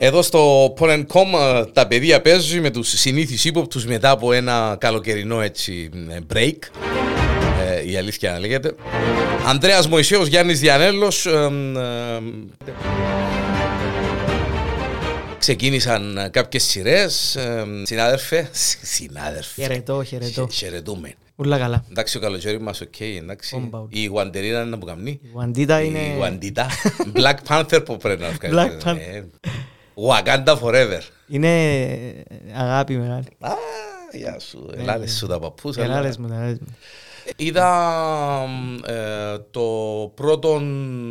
Εδώ στο Porn.com ε, τα παιδιά παίζουν με τους συνήθεις ύποπτους μετά από ένα καλοκαιρινό έτσι ε, break. Ε, η αλήθεια να λέγεται. Ανδρέας Μωυσέος, Γιάννης Διανέλος. ε, ε, ξεκίνησαν κάποιες σειρές. ε, συνάδελφε, συνάδελφε. Χαιρετώ, χαιρετώ. Χε- Χαιρετούμε. Ούλα καλά. Εντάξει, ο καλοκαίρι μας, οκ, εντάξει. Όμπα, οκ. Η Γουαντερίνα είναι που καμνεί. Η Βαντίτα Η είναι... Γουαντίτα. Black Panther που πρέπει να βγάλει. Black Panther. Ε, Wakanda Forever. Είναι αγάπη μεγάλη. Α, γεια σου. Ελάλες σου τα παππούς. αλλά- Ελάλες μου, ελάλες μου. Είδα ε, το πρώτο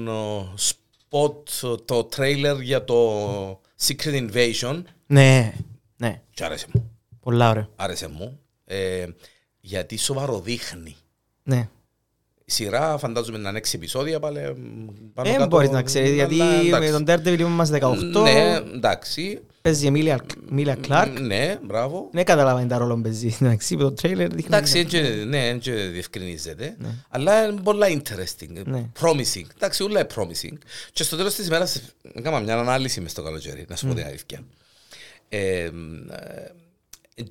ε, spot, το τρέιλερ για το Secret Invasion Ναι, ναι. και άρεσε μου. Πολλά ωραία. Άρεσε μου. Ε, γιατί σοβαροδείχνει. Ναι. Η σειρά φαντάζομαι να είναι έξι επεισόδια πάλι. ε, πάνω Δεν κάτω, μπορείς να ξέρεις, γιατί αλλά εντάξει. με τον Daredevil είμαστε 18, Ναι, εντάξει. παίζει η Emilia Emilia Clark. Ναι, μπράβο. Δεν καταλάβαινε τα ρόλο που παίζει. Εντάξει, με το τρέιλερ δείχνει... Εντάξει, έτσι, ναι, έτσι διευκρινίζεται. Αλλά είναι πολλά interesting, Ναι. promising. Εντάξει, όλα είναι promising. Και στο τέλος της ημέρας έκανα μια ανάλυση μες στο καλοκαίρι, να σου πω την αλήθεια. Ε, ε,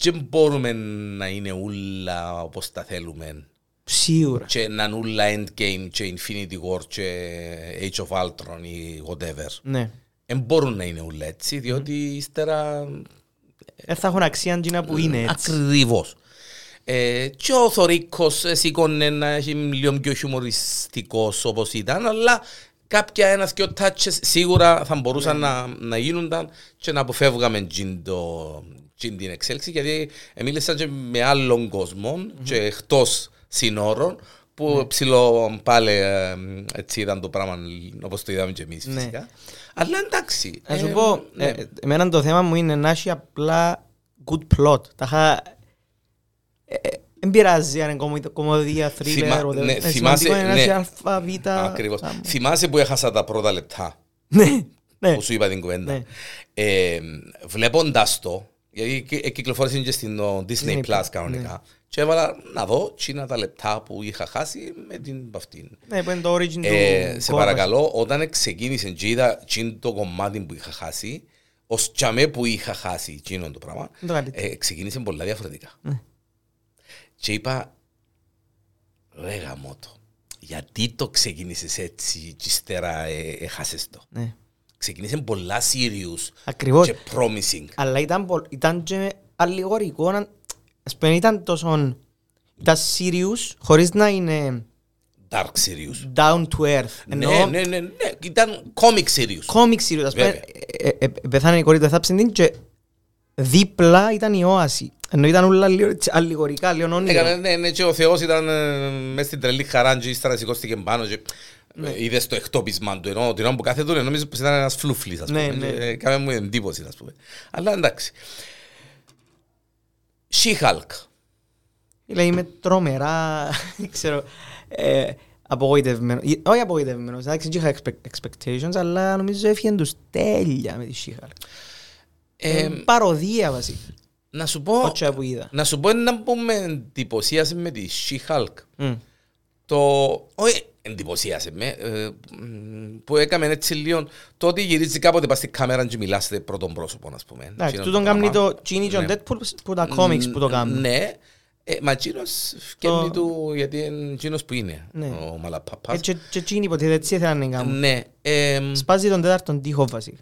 Δεν μπορούμε να είναι όλα όπως τα θέλουμε Σίγουρα. και να είναι όλα Endgame και Infinity War και Age of Ultron ή whatever. Ναι. Δεν μπορούν να είναι όλα έτσι, διότι ύστερα Δεν θα έχουν αξία αντίνα που είναι έτσι. Ακριβώς. Ε, και ο Θωρίκος ε, σήκωνε να έχει λίγο πιο χιουμοριστικός όπως ήταν, αλλά κάποια ένας και ο τάτσες σίγουρα θα μπορούσαν να, να γίνονταν και να αποφεύγαμε τζιν το, τζιν την εξέλιξη, γιατί μίλησα και με άλλων κόσμων και εκτός συνόρων, που ψηλό πάλι ε, έτσι ήταν το πράγμα όπως το είδαμε και εμείς Ναι. φυσικά. Αλλά εντάξει. Να σου ε, πω, ναι. ε, εμένα το θέμα μου είναι να έχει απλά good plot. Τα είχα... Δεν πειράζει αν είναι κομμωδία- κομμωδία, Θυμά- thriller, whatever. ναι, Ε, θυμάσαι- σημαντικό είναι να ναι. έχει αλφα, β, Ακριβώς. γάμο. Θυμάσαι που έχασα τα πρώτα λεπτά; Ναι, ναι. που σου είπα την κουβέντα. Ναι. Ε, βλέποντας το, γιατί κυ- ε, κυκλοφόρησε και στην ο, Disney Disney Plus Plus, κανονικά, και έβαλα να δω τσίνα τα λεπτά που είχα χάσει με την αυτήν. Ναι, που είναι το origin Ε, του σε κόμματος. παρακαλώ, όταν ξεκίνησε και είδα τσιν το κομμάτι που είχα χάσει, ως τσαμέ που είχα χάσει εκείνο το πράγμα, Είναι το καλύτερο. ε, ξεκίνησε πολλά διαφορετικά. Ναι. Και είπα, ρε γαμώ το, γιατί το ξεκίνησες έτσι και ύστερα ε, έχασες το; Ναι. Ξεκίνησε πολλά serious Ακριβώς. και promising. Αλλά ήταν, πο- ήταν και αλληγορικό. Να- Ας πούμε, ήταν τόσο... Ήταν serious, χωρίς να είναι Dark serious. down to earth. Ναι, Εννοώ ναι, ναι, ναι, ήταν comic serious. comic serious. Ας πούμε, Βέβαια. ε, ε, ε, πέθανε η κόρη του Εθάψεν την και δίπλα ήταν η όαση. Ενώ ήταν όλα λίγο έτσι αλληγορικά, λίγο όνειρο. Έκανε, ναι, ναι, και ο Θεός ήταν ε, μες στην τρελή χαρά και ύστερα σηκώστηκε πάνω και Ναι. ε, είδες το εκτόπισμα του ενώ την ώρα που κάθε του νόμιζε πως ήταν ένας φλούφλης ας Ναι, πούμε ναι. και, ε, Κάμε μου εντύπωση ας πούμε Αλλά εντάξει She-Hulk Λέει, είμαι τρομερά, δεν ξέρω, ε, απογοητευμένος. Ε, Όχι απογοητευμένος, εντάξει, δεν είχα expect- expectations, αλλά νομίζω έφυγε τους τέλεια με τη She-Hulk. Ε, Ε, παροδία βασικά, Να σου πω όποια που είδα. Να σου πω ένα που με εντυπωσίασε με τη She-Hulk Μμ. Το. Όχι, εντυπωσίασε με. ε, μ, που έκαμε έτσι λίγο. Το ότι γυρίζει κάποτε πας στην κάμερα και μιλάς σε πρώτον πρόσωπο, ας πούμε. Εντάξει, Εκείνο τούτον πράγμα. κάνει το Genie και ο Ναι. Deadpool που τα comics που το κάνουν. Ναι. Ε, μα εκείνος φκένει Το- του γιατί είναι εκείνος που είναι. Ναι. Ο Ε, Μαλαπαπάς. Και και Genie υποτίθεται έτσι ήθελαν να κάνουν. Ναι. ε, μ, Σπάζει τον τέταρτον τείχο βασικά.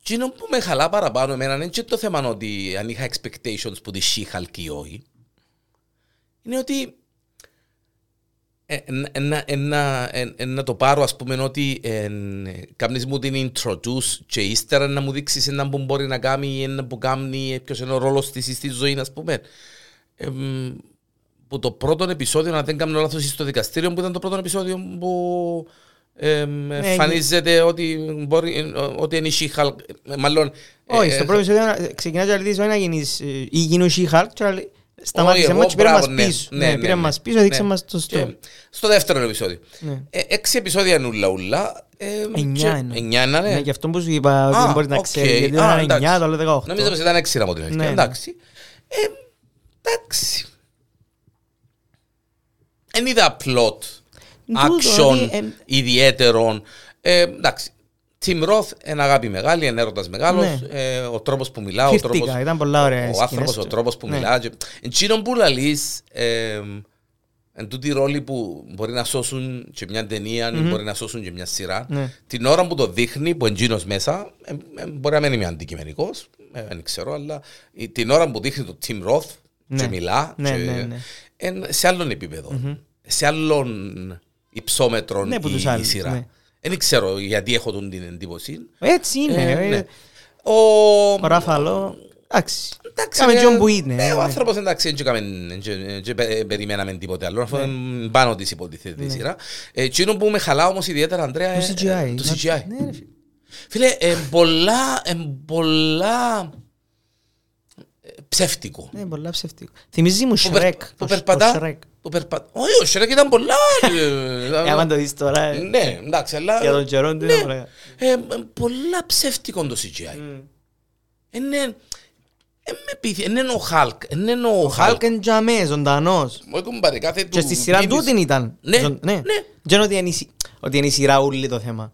Εκείνο που με χαλά παραπάνω εμένα είναι και το θέμα ότι αν είχα expectations που τη She-Hulk ή όχι. Είναι ότι ε, ε, να- ε, να- ε, ε, να το πάρω ας πούμε ότι ε, κάνεις μου την introduce και ύστερα να μου δείξεις ένα που μπορεί να κάνει ένα που κάνει ποιος είναι ο ρόλος της στη ζωή ας πούμε. Ε, μ, που το πρώτο επεισόδιο, αν δεν κάνω λάθος, στο δικαστήριο που ήταν το πρώτο επεισόδιο που ε, μ, εμφανίζεται ότι, μπορεί, ε, ότι είναι η She-Hulk, ε, μάλλον... ε, Όχι, στο ε, πρώτο επεισόδιο ξεκινάς να λύσεις όχι να γίνεις ε, ή γίνου She-Hulk και να λέει, σταμάτησε όχι, μου εγώ, και πήρε μπράβο, μας ναι, πίσω. ναι, Ναι, ναι, πήρε ναι. μας πίσω, δείξε Ναι. μας το Και story. Στο δεύτερο επεισόδιο. Ναι. Ε, έξι επεισόδια είναι ούλα ούλα. ε, Εννιά και- είναι. Εννιά είναι, Ναι, ναι. γι' αυτό που σου είπα ότι Α, δεν μπορείς να οκ. ξέρεις, γιατί Α, ήταν εντάξει. 9, το άλλο 18. Νομίζω πως ήταν έξι από την αλήθεια. Ναι, ναι. Εντάξει. Ε, εντάξει. Εν είδα plot, Τούτο, action, ότι, ε, ιδιαίτερων. Ε, εντάξει. Tim Roth, ένα αγάπη μεγάλη, ένα έρωτας μεγάλος, Ναι. ε, ο τρόπος που μιλά, ο τρόπος, Φύρτηκα, ήταν πολλά ωραία ο σκηνές άνθρωπος, ο του. τρόπος που Ναι. μιλά. και- Εκείνο που λαλείς, ε, εν τούτη ρόλη που μπορεί να σώσουν και μια ταινία, ή μπορεί να σώσουν και μια σειρά. Ναι. Την ώρα που το δείχνει, που εντζήνος μέσα, ε, ε, μπορεί να μην είμαι αντικειμενικός, ε, δεν ξέρω, αλλά η- την ώρα που δείχνει το Tim Roth και Ναι. μιλά, Ναι, και, ναι, ναι. εν- σε άλλον επίπεδο, σε άλλον υψόμετρο Ναι, που η, τους η άλλους, σειρά. Ναι. Δεν ξέρω γιατί έχω τον την εντύπωση. Έτσι είναι. Ε, ε, ναι. Ο... Ο Ραφαλό, εντάξει. Εντάξει, Κάμε ε, John που είναι. ναι, ο ναι. άνθρωπος εντάξει, δεν έκαμε- δεν- δεν πε- περιμέναμε τίποτε άλλο, αφού είναι πάνω της υποτίθεται η σειρά. Ε, Εκείνο που με χαλά όμως ιδιαίτερα, Ανδρέα, Το ε, CGI. ε, το να- CGI. Ναι, ρε φίλε. Φίλε, ε, πολλά, ε, πολλά ε, ψεύτικο. Ναι, πολλά ψευτικό. Θυμίζει μου Που περ- Shrek. που το- περπατά. το Shrek. Που περπα- Όχι, ο Shrek ήταν πολλά. Ε, άμα το δεις τώρα, ε, Ναι, εντάξει, αλλά. για τον καιρό του ναι, ήταν ωραία. ε, ε, πολλά ψεύτικο το CGI. Μμ. Είναι. ε, με πείθει, είναι ο Hulk. Είναι ο Ο Hulk. Hulk είναι τζιαμέ, ζωντανός. Μου έκουγε πάρει κάθε Και του στη σειρά κίνηση. τούτη ήταν. Ναι, Ζων- ναι. Δεν είναι ότι είναι η σι- ότι είναι η σειρά ούλη το θέμα.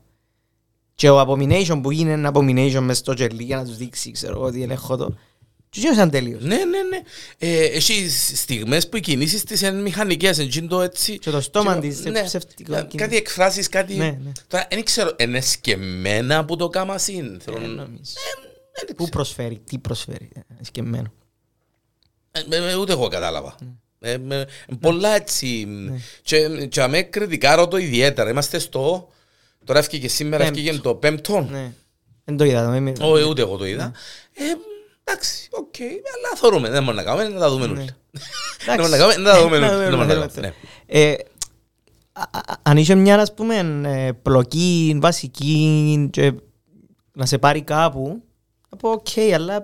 Και ο Abomination που είναι ένα Abomination μες στο τζελί για να τους δείξει, ξέρω εγώ, ότι ελέγχω το. Και γίνονταν τέλειος. Ναι, ναι, ναι. Ε, έχει στιγμές που οι κινήσεις της είναι μηχανικές, είναι το έτσι. Και το στόμα Και- της, ναι. ψευτικό Κα- κίνηση. Κάτι εκφράσεις, κάτι... Ναι, ναι. Τώρα, δεν ξέρω, είναι σκεμμένα που το κάμα συν. Θέλω Ε, να- νομίζω. δεν Πού προσφέρει, τι προσφέρει, ε, σκεμμένο. Ε, ε, Ούτε εγώ κατάλαβα. Ε, ε, πολλά έτσι. Και, και αμέ κριτικάρω το ιδιαίτερα. Είμαστε στο... Τώρα έφυγε σήμερα, Πέμπτο. έφυγε το πέμπτο. Ναι. Δεν το είδα. δεν με- Ω, ε, ούτε εγώ το είδα. Ε, εντάξει, οκ. Αλλά θεωρούμε. Δεν μπορούμε να κάνουμε, να τα δούμε όλα. Δεν μπορούμε να κάνουμε, να τα δούμε Ναι, όλα. να Δεν δούμε, μπορούμε να να κάνουμε, δούμε. ναι. Ε, α- α- Αν είχε μια ας πούμε ε, πλοκή βασική και να σε πάρει κάπου θα πω οκ, αλλά ε,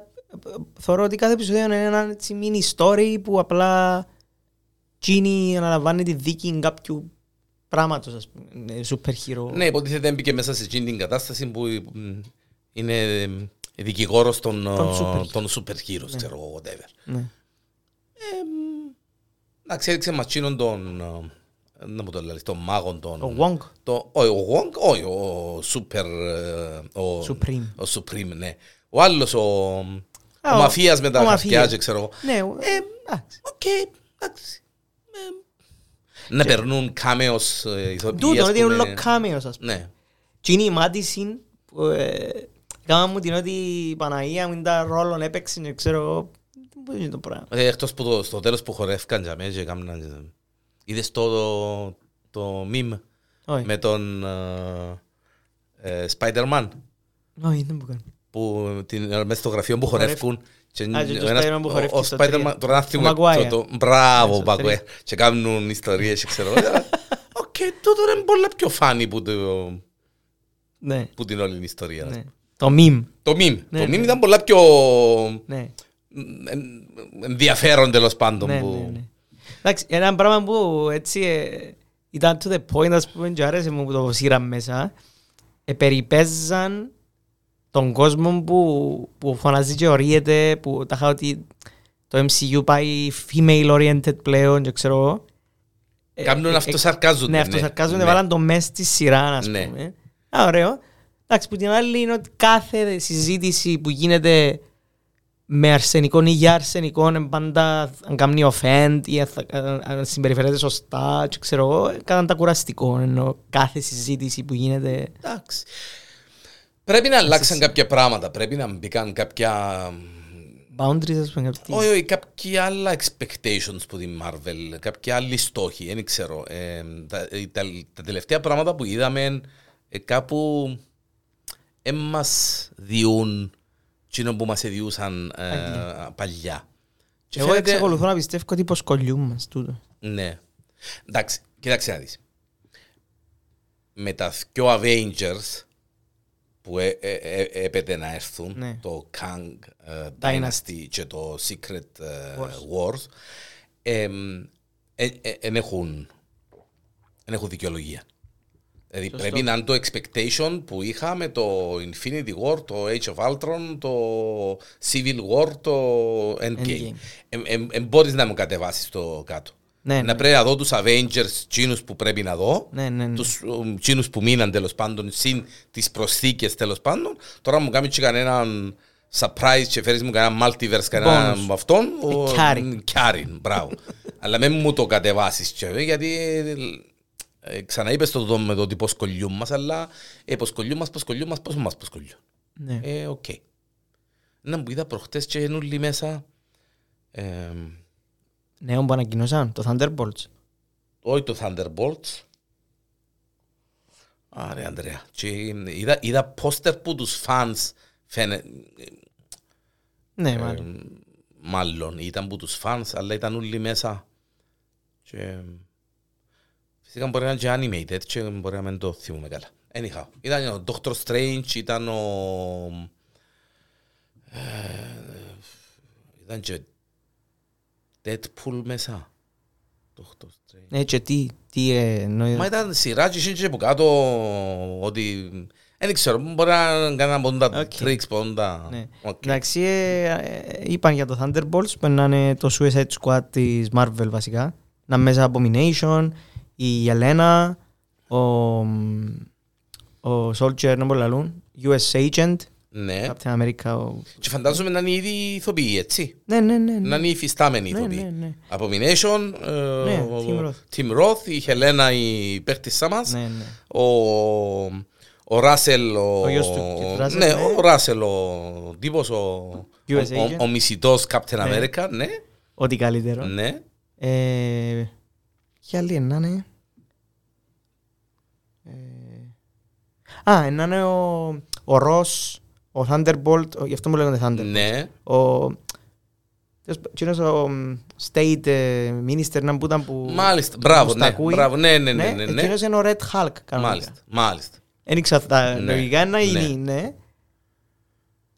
θεωρώ ότι κάθε επεισόδιο είναι ένα έτσι mini story που απλά Genie αναλαμβάνει τη δίκη κάποιου πράγματος ας πούμε, ε, super hero. Ναι, υποτίθεται έμπηκε μέσα σε εκείνη την κατάσταση που μ, είναι ε, δικηγόρος των, Των ε, super- των super heroes, ξέρω εγώ, whatever. Ναι. Εντάξει, έδειξε μας εκείνον τον, ε, να μου το λέει, τον μάγον τον... Ο Wong. Το, όχι, ο Wong, όχι, ο Super... ε, Ο, Supreme. Ο Supreme, ναι. Ο άλλος, ο, Α, ο ο- μαφίας με τα ο χαρτιά, μαφίας. και ξέρω εγώ. Ναι, ο- εντάξει. Οκ, εντάξει. Ε, Να περνούν κάμεος ε, ηθοποιοί, Τούτο, ας ότι είναι πούμε. όλο cameos, ας πούμε. Ναι. Και είναι η Μάτισιν που ε, έκανα μου την ότι η Παναγία μου τα ρόλο έπαιξε και ξέρω εγώ πώς είναι το πράγμα. Ε, Εκτός που το, στο τέλος που χορεύκαν για μένα και κάμναν... Είδες το, το, το meme Όχι, με τον ε, ε, Spider-Man; Όχι, δεν μου κάνει. που την, ε, μέσα στο γραφείο που χορεύκουν και Α, και το ο ένας- Spider-Man που ο- χορεύει ο στο Spider-Man, τρία. τώρα να Ο θυμούμε Maguire. το- το- μπράβο Στο Maguire τρία. και κάνουν ιστορίες και ξέρω εγώ. Οκ, τούτο είναι πολλά πιο funny που, το- Ναι, που την όλη ιστορία. Ναι. Το meme. Το meme. Ναι, Το ναι. meme ήταν πολλά πιο Ναι, εν- ενδιαφέρον τέλος πάντων. ναι, που- ναι, ναι. Εντάξει, ένα πράγμα που έτσι ε, ήταν to the point, ας πούμε, και άρεσε μου που το σύραν μέσα. Επεριπέζαν τον κόσμο που, που φωνάζει και ορίεται, που τα είχα ότι το MCU πάει female oriented πλέον και ξέρω εγώ. Ε, Κάνουν ε, αυτοσαρκάζονται. Ναι, αυτοσαρκάζονται, Ναι. βάλαν το μες στη σειράς, ας Ναι. πούμε. Α, ωραίο. Εντάξει, που την άλλη είναι ότι κάθε συζήτηση που γίνεται με αρσενικό ή για αρσενικό είναι πάντα αν κάνει offend ή αν θα- αν- αν συμπεριφέρεται σωστά και ξέρω εγώ, κάναν τα κουραστικό ενώ κάθε συζήτηση που γίνεται Εντάξει. Πρέπει να αλλάξαν κάποια πράγματα. Πρέπει να μπήκαν κάποια boundaries ας πούμε κάτι. Όχι, όχι, κάποια άλλα expectations που την Marvel, κάποια άλλοι στόχοι, δεν ξέρω. Ε, τα, ε, τα, τα τελευταία πράγματα που είδαμε ε, κάπου ε, μας διούν εκείνο που μας διούσαν ε, Παλιά. παλιά. Και Εγώ φαίνεται- εξακολουθώ να πιστεύω ότι υποσκολιούν μας τούτο. Ναι. Εντάξει, κοίταξε να δεις. Με τα δυο Avengers που ε, ε, ε, έπεται να έρθουν, Ναι. το Kang ε, Dynasty. Dynasty και το Secret ε, Wars. Wars, εμ, ε, ε, εν έχουν, εν έχουν δικαιολογία. Δηλαδή Σωστό. πρέπει να είναι το expectation που είχα με το Infinity War, το Age of Ultron, το Civil War, το Endgame. Endgame. Ε, ε, ε, μπορείς να μου κατεβάσεις το κάτω. Ναι, Να ναι. πρέπει να δω τους Avengers, τσίνους που πρέπει να δω, Ναι, ναι, ναι. τους ε, τσίνους που μείναν τέλος πάντων, συν τις προσθήκες τέλος πάντων. Τώρα μου κάνεις και κανέναν surprise και φέρεις μου κανένα multiverse, κανένα Bonus. από αυτόν. ο- Κιάριν. Κιάριν, μπράβο. Αλλά μην μου το κατεβάσεις και, ε, γιατί ε, ξαναείπες το δω με το ότι ποσκολιούν μας, αλλά ε, ποσκολιούν μας, ποσκολιούν μας, πώς μας ποσκολιούν. Ναι. Ε, οκ. Να μου είδα προχτές και είναι όλοι μέσα, ε, Νέο που ανακοινώσαν, το Thunderbolts. όχι το Thunderbolts. Άρα, Ανδρέα. Και είδα, είδα πόστερ που τους φανς φαίνεται, Ναι, μάλλον. Ε, μάλλον ήταν που τους φανς, αλλά ήταν όλοι μέσα. Και, φυσικά μπορεί να είναι και animated και μπορεί να μην το θυμούμε καλά. Anyhow, ήταν ο Doctor Strange, ήταν ο... ε, ήταν και Deadpool μέσα. Doctor Strange. Ναι, και τι, τι ε, εννοεί. Μα ήταν σειρά και είχε και από κάτω ότι... Δεν ξέρω, μπορεί να κάνουν πόντα Οκ. tricks, πόντα... Ναι. Οκ. Εντάξει, ε, ε, είπαν για το Thunderbolts που να είναι το Suicide Squad της Marvel βασικά. Να μέσα Abomination, η Yelena, ο, ο Soldier, να μπορούν να λαλούν, US Agent, Ναι. Captain America. Ο... Και φαντάζομαι να είναι ήδη ηθοποιοί, έτσι. Ναι, ναι, ναι. Να ναι. είναι οι υφιστάμενοι Ναι, ηθοποιοί. ναι, ναι. Abomination, ε, Ναι, ο- Tim Roth. Tim Roth, η Χελένα η παίχτησά μας, Ναι, ναι. ο, ο Ράσελ, ο, Ο γιος του Keith Russell, ναι, ναι. ο Ράσελ, ο τύπος, ο, US ο, agent. ο, ο μισητός Captain Ναι. America, ναι, Ό,τι καλύτερο. ναι. Ε, και άλλη να είναι. Ε, α, να είναι ο, ο Ross, ο Thunderbolt, ο- γι' αυτό μου λέγονται Thunderbolt. Ναι, Ο, τέλος πα- εκείνος ο μ, State ε, Minister να που ήταν που... μάλιστα, μπράβο, που στα ναι, ακούει. μπράβο, ναι, ναι, ναι, ναι, ναι. Εκείνος είναι ο Red Hulk κανονικά. μάλιστα, μάλιστα. Δεν ήξερα τα Ναι, λογικά να ναι. είναι, ναι.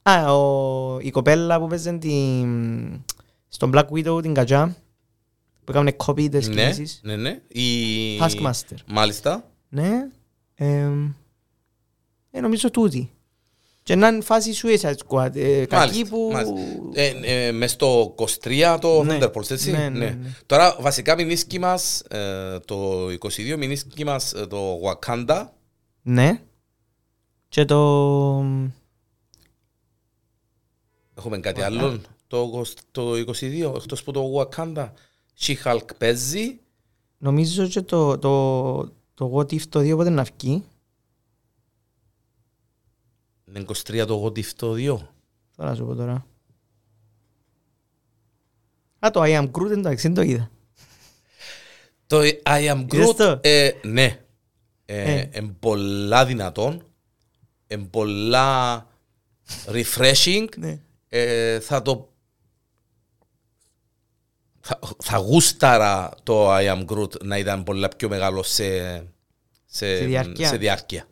Α, ο, η κοπέλα που παίζει την, στον Black Widow την κατζά, που έκανε copy τις Ναι, κινήσεις. ναι, ναι. Η... Taskmaster. Μάλιστα. Ναι. Ε, ε, νομίζω τούτη. Και να είναι φάση Suicide Squad. Ε, κακή Μάλιστα, που... μάλιστα. Ε, ε, μες στο 23 το Ναι. Thunderbolts, έτσι; Ναι, ναι, ναι. Τώρα βασικά μηνίσκει μας, ε, το 22 μηνίσκει μας ε, το Wakanda. Ναι. Και το... Έχουμε κάτι άλλο. Το, 20 το 22, εκτός που το Wakanda. She-Hulk παίζει. Νομίζω και το, το, το What If το 2 πότε να βγει; Είναι 23 το What If το 2. Τώρα σου πω τώρα. Α, το I am Groot εντάξει, δεν το είδα. Το I am Είδες Groot, το; ε, ναι. Ε, Ε. Είναι πολλά δυνατόν. Είναι πολλά refreshing. Ναι. Ε, θα το... Θα, θα γούσταρα το I am Groot να ήταν πολλά πιο μεγάλο σε, σε, Σε διάρκεια. σε διάρκεια.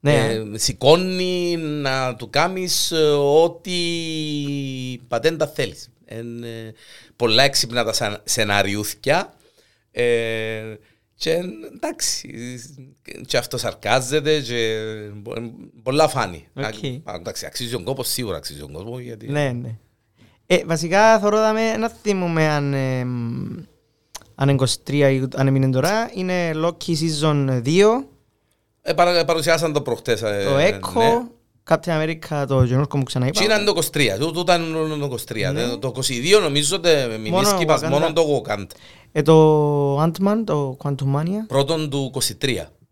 Ναι, Ε, σηκώνει να του κάνεις ε, ό,τι πατέντα θέλεις. Εν, ε, πολλά έξυπνα τα σαν- σεναριούθκια. Ε, και εντάξει, και αυτό σαρκάζεται και μπο- πολλά funny. Οκ. Α, εντάξει, αξίζει τον κόπο, σίγουρα αξίζει τον κόσμο. Γιατί... ναι, ναι. Ε, βασικά θωρώ δαμέ, να θυμούμε αν, ε, μ, αν είναι 23 ή αν έμεινε τώρα. Είναι Loki Season 2, Ε, παρα, παρουσιάσαν το προχτές. ε, το Echo, ναι. Captain America το καινούρκο που ξαναείπα. Και ήταν το 23, τούτο ήταν το 23. Ναι. Το 22 νομίζω ότι μηνίσκει μας Wakanda. μόνο το Wakanda. Ε, το Ant-Man, το Quantumania. Πρώτον του 23.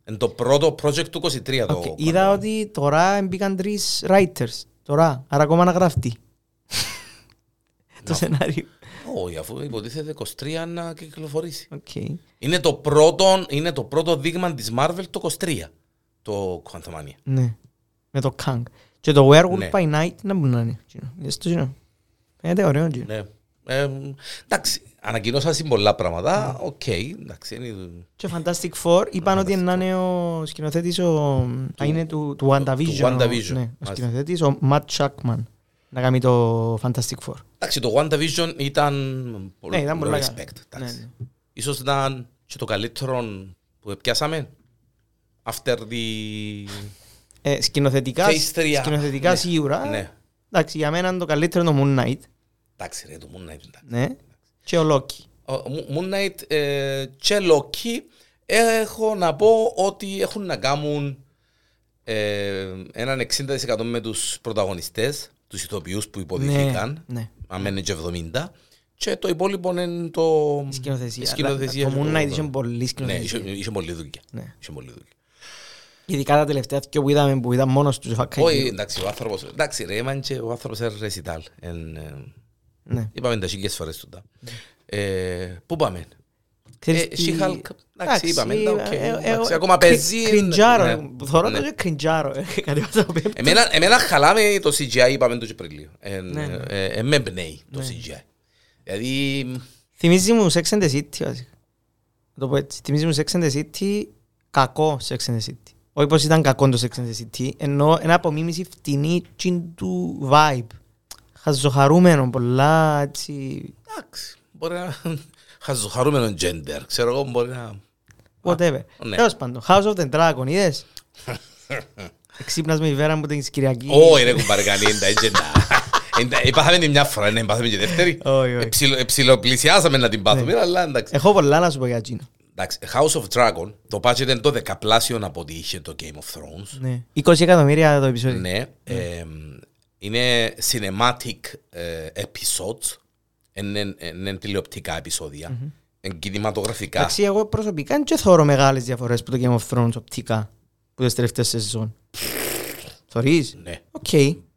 Είναι το πρώτο project του 23 το Οκ, Wakanda. Είδα ότι τώρα μπήκαν τρεις writers. Τώρα, άρα ακόμα να γράφτει. Το σενάριο. Όχι, αφού υποτίθεται 23 να κυκλοφορήσει. Οκ. Είναι το πρώτο, είναι το πρώτο δείγμα της Marvel το 23. Το Quantumania. Ναι. Με το Kang. Και το Werewolf Ναι. by Night να μπορεί να είναι. εκείνο. Είδες το εκείνο. Φαίνεται ωραίο. εκείνο. Ναι. Ε, εντάξει, ανακοινώσαν πολλά πράγματα. Οκ, εντάξει. είναι- Και Fantastic Four είπαν ότι να είναι ο σκηνοθέτης ο... θα είναι του, του WandaVision. του ο- WandaVision. Ναι, ο Μάλιστα. σκηνοθέτης ο Matt Shackman. Να κάνει το Fantastic Four. Εντάξει, το WandaVision ήταν πολύ Ναι, ήταν πολύ respect. καλό. εντάξει. Ναι, ναι. Ίσως ήταν και το καλύτερο που πιάσαμε. After the Ε, σκηνοθετικά, Phase 3. σκηνοθετικά Ναι, σίγουρα. Ναι. Εντάξει, για μένα είναι το καλύτερο το Moon Knight. Εντάξει ρε, το Moon Knight. εντάξει. Ναι. Και ο Loki. Ο Mo- Moon Knight ε, και Loki έχω να πω ότι έχουν να κάνουν ε, έναν 60% με τους πρωταγωνιστές, τους ηθοποιούς που υποδείχθηκαν, Ναι, ναι. αν είναι και 70, και το υπόλοιπο είναι το... Η σκηνοθεσία. η σκηνοθεσία Αλλά Το και Moon Knight είχε πολλή Ναι, σκηνοθεσία. είχε, είχε πολλή δουλειά. Ναι. Είχε πολλή δουλειά. Ειδικά τα τελευταία δυο που είδαμε που ήταν μόνος τους. είχα Όχι, κάνει- εντάξει, ο άνθρωπος, εντάξει ρε, ήμαν και ο άνθρωπος είναι ρεσιτάλ. Εν, ε, Ναι. Είπαμε τα χίλιες φορές τούτα. Ε, Πού πάμε; Ξέρεις Ε, τι- She-Hulk, εντάξει, είπαμε, τα, οκ, ε, ε, εντάξει, ε, ακόμα κρι- παίζει, Κριντζάρο. ναι. Θωρώ Ναι. το και κριντζάρο. ε, κατέβασα το πέμπτο. Εμένα, εμένα χαλάμε το CGI, είπαμε το και πριν λίγο. Ε, Ναι, ναι. ε, ε, με εμπνέει το CGI. Δηλαδή, Θυμίζει μου Sex and the City βασικά. Να το πω έτσι. Θυμίζει μου Sex and the City κακό Sex and the City. Όχι πως ήταν κακό το Sex and the City, ενώ ένα απομίμηση φτηνή τσιν του vibe. Χαζοχαρούμενο πολλά έτσι... εντάξει, μπορεί να χαζοχαρούμενο gender, ξέρω εγώ, μπορεί να... Whatever. ναι. Τέλος πάντων, House of the Dragon, είδες; Εξύπνας με η βέρα μου την Κυριακή. Όχι ρε κουμπάρε κανεί, είναι τα agenda. Είπαμε την μια φορά, ναι, είπαμε και δεύτερη. Όχι, όχι. Εψιλο- Εψιλοπλησιάσαμε να την πάθουμε, αλλά εντάξει. Έχω πολλά να σου πω για εκείνο. Εντάξει, House of Dragon, το budget είναι το δεκαπλάσιο από ό,τι είχε το Game of Thrones. Ναι. 20 εκατομμύρια το επεισόδιο. Ναι, ε, είναι cinematic ε, episodes, είναι, είναι τηλεοπτικά επεισόδια, είναι κινηματογραφικά. Εντάξει, εγώ προσωπικά δεν θωρώ μεγάλες διαφορές που το Game of Thrones οπτικά που τις τελευταίες σεζόν. Θωρείς. Ναι, Οκ.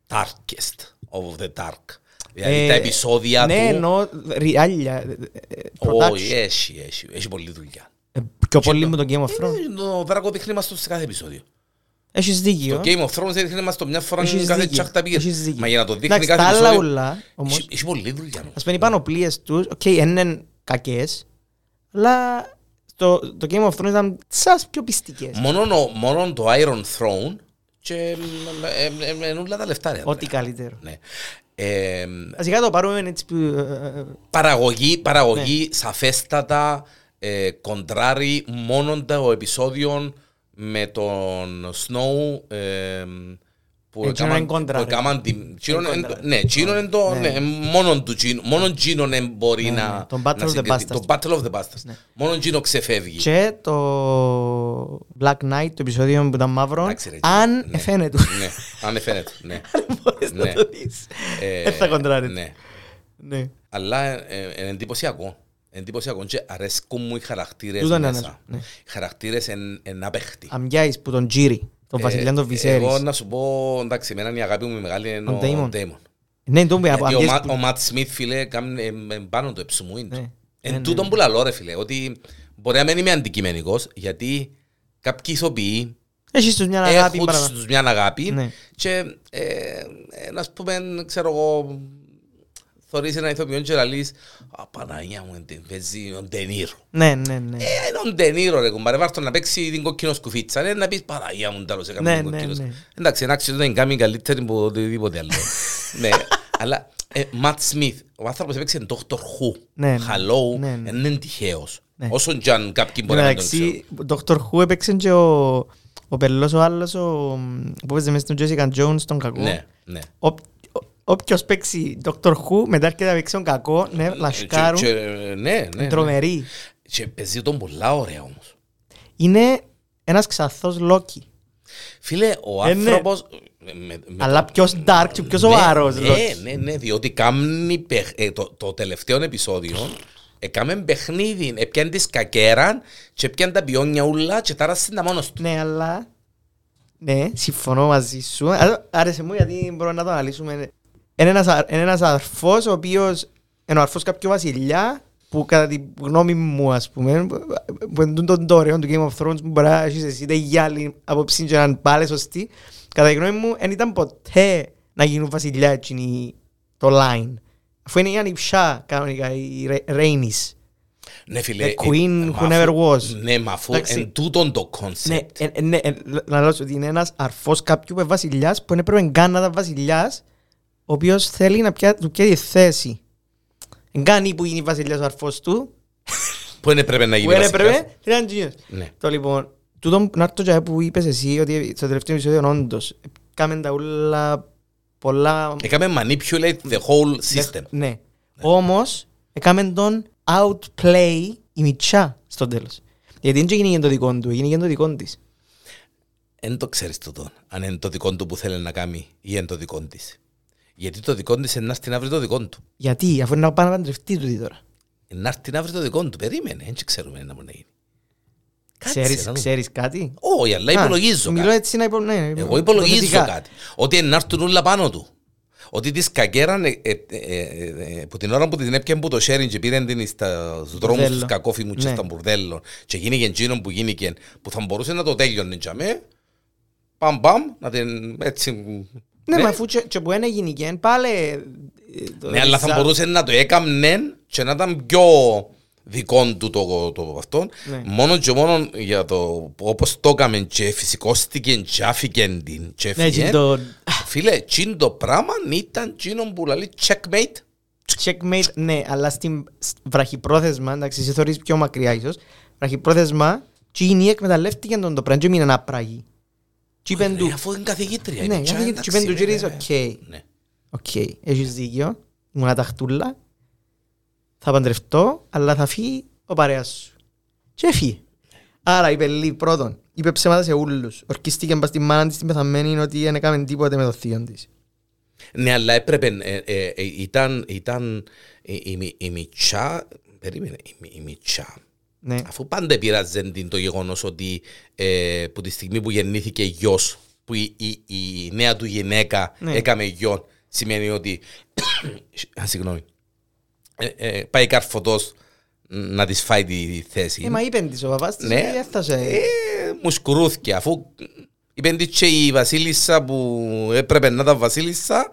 darkest of the dark. Δηλαδή τα επεισόδια Ναι, του... εννοώ ριάλια. ε, ε, Όχι, production. έχει, έχει, έχει πολλή δουλειά. Ε, Πιο πολύ με το Game of Thrones. Ε, Το δράκο δείχνει μας το σε κάθε επεισόδιο. Έχεις Το δίκιο. Game of Thrones δείχνει μας το μια φορά Έχεις κάθε δίκιο. τσάχτα πήγε. Έχεις δίκιο. Μα για να το δείχνει Εντάξει, κάθε τα άλλα επεισόδιο... ούλα, όμως, Έχει, έχει πολλή δουλειά. όμως. ας πούμε οι πανοπλίες τους, οκ, είναι κακές, αλλά το, το Game of Thrones ήταν σας πιο πειστικές. Μόνον, ο- μόνον το Iron Throne και είναι όλα τα λεφτά. ρε, Ό,τι αδερφέ. καλύτερο. Ναι. Ε, Βασικά το πάρουμε έτσι που... ε, ε, παραγωγή, παραγωγή Ναι. σαφέστατα ε, κοντράρει μόνο το επεισόδιο με τον Snow ε, που Ε, εκείνο έκαναν- είναι κόντρα, που ρε. έκαναν την- εκείνο Είναι είναι- κόντρα. Ναι, εκείνο είναι το... Ναι. ναι, Μόνον του εκείνο- Μόνον εκείνο είναι μπορεί Ναι, να... ναι, το Battle να of the συγκριθεί. Bastards. Το Battle of the Bastards. Ναι. Μόνον εκείνο ξεφεύγει. Και το Black Knight, το επεισόδιο που ήταν μαύρο, Εντάξει, ρε, αν ναι. φαίνεται. Ναι, αν φαίνεται, ναι. Μπορείς να Ναι. το δεις. Ε, Δεν θα κοντράρεις. Ναι. Ναι. Αλλά ε, είναι εντυπωσιακό. Εντυπωσιακό και αρέσκουν μου οι χαρακτήρες Τούτο είναι μέσα. ένα, ναι. Οι χαρακτήρες είναι είναι απέχτη. Αμοιάεις που τον Τζίρι, τον βασιλιάν τον Ε, Βυσέρης. Εγώ να σου πω, εντάξει, εμένα η αγάπη μου η μεγάλη είναι Ο ο Damon. Damon. Ναι, τον που Γιατί ο αμοιάεις Μα- που- ο Ματ Σμιθ, φίλε, κάνει ε, ε, πάνω το εψουμού είναι. Ναι. του. Ναι, Εν ναι, τούτον ναι. που λαλώ ρε φίλε, ότι μπορεί να μην είμαι αντικειμενικός, γιατί κάποιοι ηθοποιοί Έχεις τους μια αγάπη έχουν παραπάνω. τους μια αγάπη Ναι. και ε, ε, να πούμε, ξέρω εγώ, θωρείς ένα ηθοποιό και λαλείς «Α, Παναγία μου, εν- παίζει ο Ντενίρο». Ναι, ναι, ναι. Ε, είναι ο Ντενίρο ρε κουμπάρε, βάρ' τον να παίξει την κόκκινο σκουφίτσα. Ε, να πεις Παναγία μου, τέλος έκαμε Ναι, την ναι, κόκκινο ναι. σκουφίτσα». Εντάξει, ένα άξιο δεν κάνει καλύτερη από οτιδήποτε άλλο. Ναι, αλλά Ματ Σμιθ, ο άνθρωπος έπαιξε Dr. Who. Ναι, ναι. Hello, Ναι, ναι. δεν είναι τυχαίος. Ναι. Όσον κι αν κάποιοι μπορεί να μην τον ξέρουν. Εντάξει, Dr. Who έπαιξε και ο, ο πελός ο άλλος ο, που παίζει μέσα στον Jessica Jones τον κακό. Ναι, ναι. Ο- ο- Όποιος παίξει Dr. Who μετά έρχεται να παίξει τον κακό, ναι, λασκάρουν, Και- και- Ναι, ναι, ναι. τρομερή. Και παίζει τον πολλά ωραία όμως. Είναι ένας ξαθός Λόκι. Φίλε, ο Ε, ναι. άνθρωπος... με- με- με Αλλά το- πιο dark και πιο σοβαρός Ναι, Λόκι. ναι, ναι, διότι κάνει παιχ- ε, το, το τελευταίο επεισόδιο έκαμε παιχνίδι, έπιαν της σκακέρα και έπιαν τα πιόνια ούλα και τάρασε τα μόνος του. Ναι, αλλά... Ναι, συμφωνώ μαζί σου. Α- Άρεσε μου γιατί μπορούμε να το αναλύσουμε. Είναι ένας, α- είναι ένας αρφός ο οποίος είναι ο αρφός κάποιου βασιλιά που κατά τη γνώμη μου ας πούμε που εντούν τον τόρεο του Game of Thrones που μπορεί να έχεις εσύ είτε γυάλι απόψη και να είναι πάλι σωστή κατά τη γνώμη μου δεν ήταν ποτέ να γίνουν βασιλιά εκείνοι το line αφού είναι η ανιψιά κανονικά η Rhaenys Ναι, φίλε. The queen μα who αφού- never was. Ναι, μα αφού Εντάξει. εν τούτον το Ναι, κόνσεπτ. ε, ε, ναι, ε, να λέω σου ότι είναι ένας αρφός κάποιου που είναι βασιλιάς που δεν έπρεπε καν να ήταν βασιλιάς ο οποίος θέλει να πια, του πιάει τη θέση. Εν κάνει που είναι βασιλιάς ο αρφός του Που δεν έπρεπε να που γίνει δεν βασιλιάς. έπρεπε ήταν τζίνος. Ναι. Το λοιπόν, τούτο να έρθω και που είπες εσύ ότι στο τελευταίο επεισόδιο όντως κάμε τα ούλα πολλά... Έκαμε manipulate the whole system. Ναι. Όμως, έκαμε τον outplay η Μιτσά στο τέλος. Γιατί δεν έγινε το δικό του, έγινε το δικό της. Δεν το ξέρεις τούτο, αν είναι το δικό του που θέλει να κάνει ή είναι το δικό της. Γιατί το δικό της είναι να έρθει να βρει το δικό του. Γιατί, αφού είναι να πάει να παντρευτεί τούτη τώρα. Είναι να έρθει να βρει το δικό του. Περίμενε, δεν ξέρουμε να μπορεί να γίνει. Κάτσε, Ξέρεις, να δούμε. ξέρεις κάτι; Όχι, αλλά Α, υπολογίζω Μιλώ κάτι. έτσι να υπο... ναι, Εγώ υπολογίζω υποθετικά. κάτι. Ότι είναι να έρθουν όλα πάνω του. Ότι τη σκακέραν ε, ε, ε, ε, που την ώρα που την έπιαν που το sharing και πήραν την στους δρόμους Μπουρδέλο. τους κακόφημους και Ναι. στα μπουρδέλων και γίνηκε εκείνο που γίνηκε που θα μπορούσε να το τέλειωνε για με παμ παμ να την έτσι Ναι, μα αφού και, και που είναι γυναικέ, πάλι... ε, το Ναι, αλλά θα ριζά- μπορούσε να το έκαμνε και να ήταν πιο δικό του το, το αυτό. Ναι. Μόνο και μόνο για το όπως το έκαμε και φυσικώστηκε και άφηκε την και Ναι, έφυγε. και το Φίλε, εκείνο το πράγμα ήταν εκείνο που λέει checkmate. checkmate, ναι, αλλά στην σ- βραχυπρόθεσμα, εντάξει, εσύ θεωρείς πιο μακριά ίσως, βραχυπρόθεσμα, και η γυναίκα εκμεταλλεύτηκε τον το πράγμα και μείναν άπραγοι. Και είπεν Ε, του, Αφού είναι καθηγήτρια. ναι, είναι, τσα, και εντάξει, είπεν του ναι, κύρις, ναι. οκ, Ναι. οκ, έχεις δίκιο, ήμουν ταχτούλα, θα παντρευτώ, αλλά θα φύγει ο παρέας σου. Και έφυγε. Άρα είπε Λί πρώτον, είπε ψέματα σε ούλους. Ορκίστηκε μπας στη μάνα της την πεθαμένη ότι δεν έκαμε τίποτε με το θείο της. Ναι, αλλά έπρεπε, ε, ε, ε, ήταν, ήταν η, η, η Μιτσά, περίμενε, η, Μι- η Μιτσά, Ναι. αφού πάντα πειράζε την το γεγονός ότι ε, που τη στιγμή που γεννήθηκε γιος, που η, η, η νέα του γυναίκα Ναι. έκαμε γιο, σημαίνει ότι, α, συγγνώμη, ε, ε, πάει καρφωτός να της φάει τη θέση. Ε, μα είπεν της ο παπάς της, Ναι. ότι έφτασε. Ε, μου σκουρούθηκε αφού είπεν της και η βασίλισσα που έπρεπε να ήταν βασίλισσα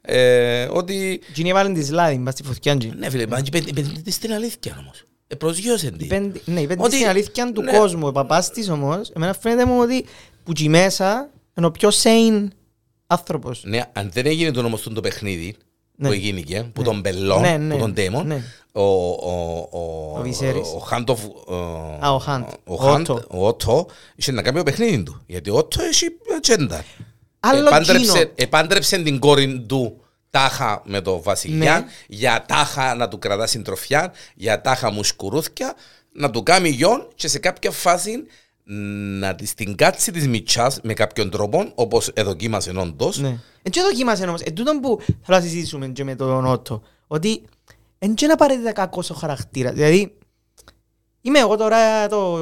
ε, ότι Εκείνη έβαλε της λάδι, μπας στη φωτιά του. ναι φίλε, μα είπεν είπεν της την αλήθεια όμως. Ε, προσγειώσεν τη. Είπεν- Ναι, είπεν της Ότι- την αλήθεια του ναι. κόσμου. Ο παπάς της όμως, εμένα φαίνεται μου ότι που εκεί μέσα είναι ο πιο sane άνθρωπος. Ναι, αν δεν έγινε το όμως το παιχνίδι Ναι. που έγινε, που τον Μπελόν, Ναι, ναι, που τον Ντέμον, ναι. ο, ο, ο, Ο Βυσέρης. ο Χάντοφ, Α, ο Χάντ. ο Ο Χάντ, Ότο. ο Ότο, είχε να κάνει το παιχνίδι του. Γιατί ο Ότο έχει ατζέντα. Άλλο Επάντρεψε, τζίνο. επάντρεψε την κόρη του τάχα με το βασιλιά, Ναι. για τάχα να του κρατά συντροφιά, για τάχα μουσκουρούθια, να του κάνει γιον και σε κάποια φάση να της την κάτσει της μητσάς με κάποιον τρόπο, όπως εδοκίμασε όντως. Ναι. Εν και δοκίμασε όμως, εν τούτον που θέλω να συζητήσουμε και με τον Ότο, ότι εν και είναι απαραίτητα κακός ο χαρακτήρας. Δηλαδή, είμαι εγώ τώρα το...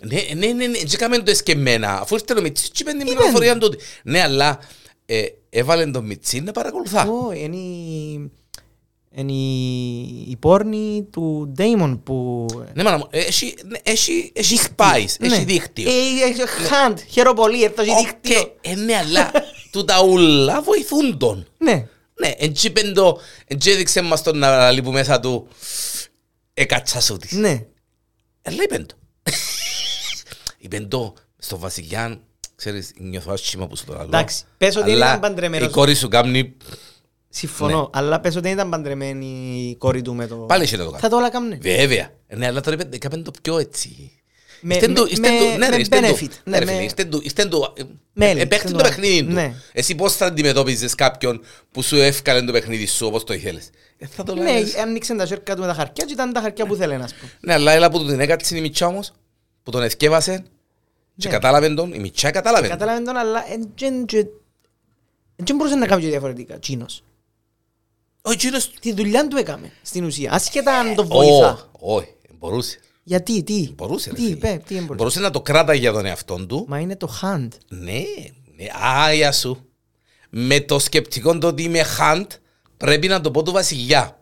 Ναι, ναι, ναι, ναι, και έκαμε το εσκεμμένα. Αφού ήρθε το μιτσί, και είπε την Είπεν. πληροφορία του. Ναι, αλλά ε, έβαλε τον μιτσή να παρακολουθά. Ω, είναι η... Είναι η, η πόρνη του Ντέιμον που... Ναι, μάνα μου, έχει, ναι, έχει, έχει spice, έχει δίκτυο. Ε, Έχει χαντ, χαίρο πολύ, αυτό έχει δίκτυο. Οκ, ε, ναι, αλλά τούτα ούλα βοηθούν τον. Ναι. Ναι, έτσι είπεν το, έτσι έδειξε μας τον να λέει που μέσα του έκατσα σου της. Ναι. Αλλά είπεν το. Είπεν το στο βασιλιά, ξέρεις, νιώθω άσχημα που σου το λέω. Εντάξει, πες ότι Αλλά ήταν παντρεμένος. Η κόρη σου κάνει, Συμφωνώ, αλλά πες ότι δεν ήταν παντρεμένη η κόρη του με το... Ναι. πάλι είχε να το κάνεις. Θα το όλα κάμνε. Βέβαια. Ναι, αλλά τώρα είπεν, έκαμε το πιο έτσι. Με- Ήρθεν του- με- ήρθεν με- του- ναι, με ρε, ήρθεν του- benefit. ναι, Ναι, ρε με- φίλε, ήρθεν του- ήρθεν του- ε, Μέλη, επέχτη ήρθεν το του- παιχνίδι του. ναι. Εσύ πώς θα αντιμετώπιζες κάποιον που σου έφκαλε το παιχνίδι σου όπως το ήθελες; Ε, Θα το Ναι, λες. άνοιξε τα σέρκα του με τα χαρτιά και ήταν τα χαρτιά που θέλει να πούμε. Ναι, αλλά έλα που του την έκατσε η Μιτσά όμως, που τον εθκεύασε και Ναι. κατάλαβε τον, η Μιτσά κατάλαβε τον. Κατάλαβε τον, αλλά δεν μπορούσε να κάνει και διαφορετικά, τσίνος. Ο εκείνος... Τη δουλειά του έκαμε, στην ουσία. Ασχετά αν το βοηθά. Ω, Όχι, μπορούσε. Γιατί, τι; Μπορούσε. ρε Τι, φίλε. είπε, τι δεν μπορούσε. Μπορούσε να το κράτα για τον εαυτό του. Μα είναι το hand. Ναι, ναι, άγια σου. Με το σκεπτικό το ότι είμαι χαντ, πρέπει να το πω του βασιλιά.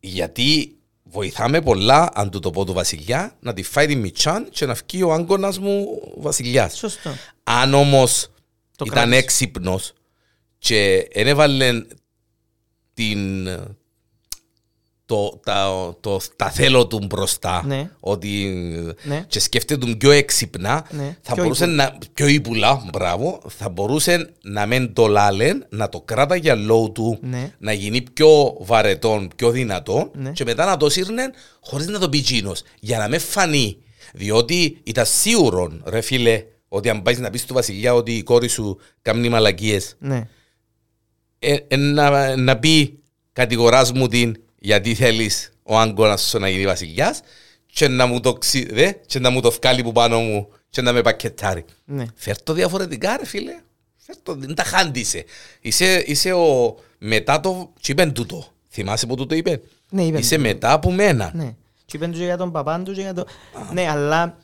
Γιατί βοηθάμε πολλά, αν του το πω του βασιλιά, να τη φάει τη Μιτσάν και να βγει ο άγκονας μου βασιλιάς. Σωστό. Αν όμως Το ήταν κράτησε. έξυπνος και δεν έβαλε την, το, τα, το, τα θέλω του μπροστά, Ναι. ότι Ναι. και σκέφτεται τον πιο έξυπνα, Ναι. θα Πιο μπορούσε να, πιο ύπουλα, μπράβο, θα μπορούσε να μεν το λάλεν, να το κράτα για λόγου του, Ναι. να γίνει πιο βαρετόν, πιο δυνατόν Ναι. και μετά να το σύρνε χωρίς να το πει τζίνος, για να μην φανεί. Διότι ήταν σίγουρο, ρε φίλε, ότι αν πάεις να πεις του βασιλιά ότι η κόρη σου κάνει μαλακίες, Ναι. ε, ε, να, να πει κατηγοράς μου την γιατί θέλεις ο άγκωνας σου να γίνει βασιλιάς και να μου το, ξυ... δε, και να μου το βγάλει που πάνω μου και να με πακετάρει. Ναι. Φέρ' το διαφορετικά ρε φίλε. Φέρ' το, δεν τα χάντισε. Είσαι, είσαι ο μετά το... Τι είπεν τούτο. Θυμάσαι που τούτο είπε; Ναι, είπεν Είσαι τούτο. μετά από μένα. Ναι. Και είπαν του και για τον παπάν του και για το... Ναι, αλλά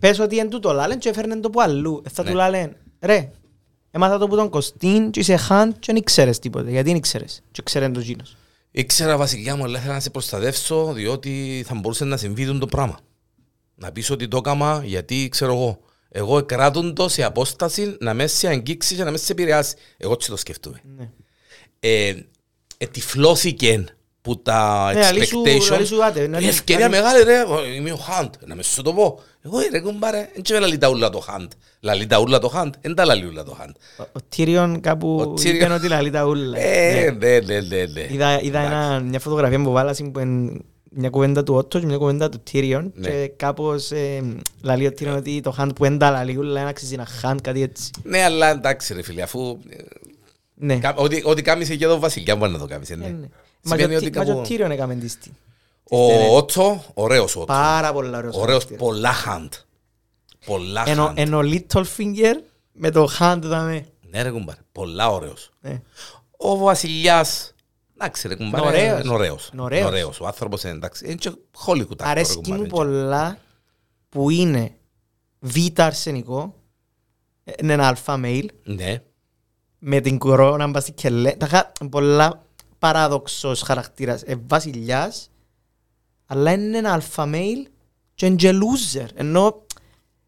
πες ότι είναι τούτο λάλεν και έφερνε το που αλλού. Ε, Θα Ναι. του λάλεν, ρε, έμαθα το που τον Κωστίν και είσαι χάν και δεν ήξερες τίποτε. Γιατί δεν ήξερες και ξέρεν το γίνος. Ήξερα βασιλιά μου, αλλά ήθελα να σε προστατεύσω διότι θα μπορούσε να συμβεί τούτο το πράγμα. Να πεις ότι το έκαμα γιατί ξέρω εγώ. Εγώ κράτουν το σε απόσταση να μες σε αγγίξεις και να μες σε επηρεάσεις. Εγώ έτσι το σκεφτούμε. Ναι. Ε, ε, τυφλώθηκε που τα Ναι, αλή σου- expectations. αλή σου άτε, ναι, Η ναι, ευκαιρία αλή- μεγάλη ρε, εγώ είμαι ο Χαντ, να με σου το πω. Εγώ ρε κουμπάρε, δεν ξέρω λαλεί τα ούλα το Χαντ. Λαλεί τα ούλα το Χαντ, δεν τα λαλεί ούλα το Χαντ. Ο- Ο Τίριον κάπου Ο Tyrion- είπε ότι λαλεί τα ούλα. Ε, Ναι. ναι, ναι, ναι, ναι. Είδα, είδα ένα, μια φωτογραφία που βάλασαν που είναι μια κουβέντα του Ότο και μια κουβέντα του Τίριον Ναι. και κάπως ε, λαλεί ο Τίριον ότι το χάντ που είναι τα λαλεί ούλα είναι αξίζει ένα χάντ κάτι έτσι. Ναι, αλλά εντάξει ρε φίλε, αφού ε, Ναι. κα- ό,τι- ό,τι κάμισε και τον βασιλιά μπορεί να το κάμισε, Ε, ναι. Ναι. Μα Σημαίνει και ο ότι Τί- μα και ο κάπου... Τίριον έκαμε τη στη. Ο Ότσο, ωραίος ο Ότσο. Πάρα πολλά ωραίος. Ωραίος, χαρακτήρας. πολλά Χαντ. Πολλά Ενώ- Χαντ. Ενώ Littlefinger με το χάντ δαμε. Ναι ρε κουμπάρε, πολλά ωραίος. Ναι. Ο βασιλιάς, εντάξει ρε κουμπάρε, Είναι ωραίος. είναι ωραίος. Είναι ωραίος. Είναι ωραίος. Ο άνθρωπος είναι εντάξει, είναι και Hollywood actor, ρε Αρέσκει κουμπάρε, μου είναι και- πολλά που είναι β' αρσενικό, είναι ένα αλφα mail, Ναι. με την κορώνα μπας στη κελέ. Τα χα- πολλά παράδοξος χαρακτήρας. Ε, βασιλιάς, αλλά είναι ένα αλφα mail και είναι και loser. Ενώ...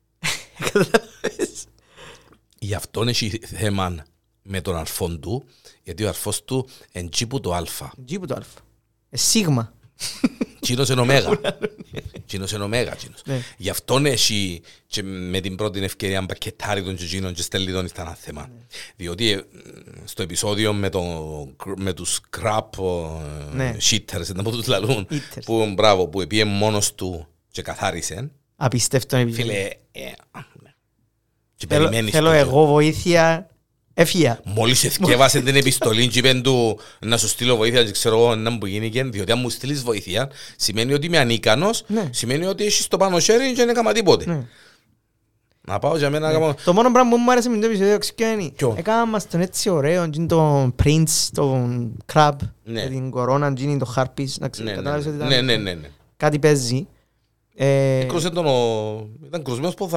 Καταλάβες. Γι' αυτό έχει θέμα με τον αρφόν του, γιατί ο αρφός του είναι τσίπου το αλφα. Τζίπου το αλφα. Ε, Σίγμα. Τσίνος είναι ωμέγα. Τσίνος είναι ωμέγα. τσίνος. Ναι. Γι' αυτόν έχει και με την πρώτη ευκαιρία μπακετάρει τον τσίνον και στέλνει τον στα ένα θέμα. Ναι. Διότι ε, στο επεισόδιο με, το, με τους crap ε, Ναι. shitters, να πω τους λαλούν, Eaters. που, μπράβο, που επίε μόνος του και καθάρισε. Απίστευτο επεισόδιο. Φίλε, ε, ναι. και Θέλω, περιμένεις θέλω το- εγώ βοήθεια. Έφυγα. Μόλις εθκεύασε την επιστολή και είπεν του να σου στείλω βοήθεια και ξέρω εγώ να μου γίνηκε διότι αν μου στείλεις βοήθεια σημαίνει ότι είμαι ανίκανος Ναι. σημαίνει ότι έχεις το πάνω χέρι και δεν έκανα τίποτε Ναι. να πάω για μένα να κάνω Το μόνο πράγμα που μου άρεσε με το επεισόδιο ξέρεις Ποιο; Έκανα μας τον έτσι ωραίο και τον Prince, τον Crab Ναι. με την κορώνα, και τον Harpies να ξέρεις, ναι, ναι, κατάλαβες ότι ήταν ναι, ναι, ναι, ναι. κάτι παίζει Ε, Κρούσε τον ο... ήταν κρουσμένος από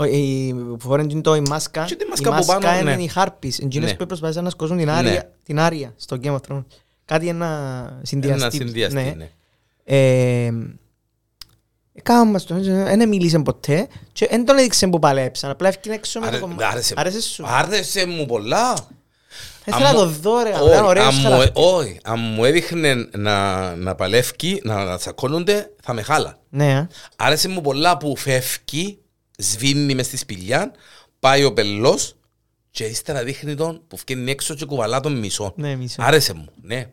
δράκο ο- η- που φοράνε και το η μάσκα Και τη η μάσκα από μάσκα πάνω, είναι ναι. οι Harpies εκείνες Ναι. που προσπαθήσαν να σκοτώσουν την Ναι. Άρια την Άρια στο Game of Thrones κάτι ένα συνδυαστή ένα συνδυαστή ναι. ναι. Ε, Έκανα μας τον, δεν μίλησε ποτέ και δεν τον έδειξε που παλέψαν, απλά έφυγε έξω με το Άρε- κομμάτι. άρεσε- Άρεσες σου; άρεσε μου πολλά Θα ήθελα να Αν το μου- δω ρε, Όχι, ήταν ωραίος αν μου- χαρακτήρας. όχι, αν μου έδειχνε να, να παλεύει, να, να τσακώνονται, θα με χάλα. Ναι, α. Άρεσε μου πολλά που φεύγει, σβήνει μες στη σπηλιά, πάει ο πελός και ύστερα δείχνει τον που φκένει έξω και κουβαλά τον μισό. Ναι, μισό. Άρεσε μου, ναι.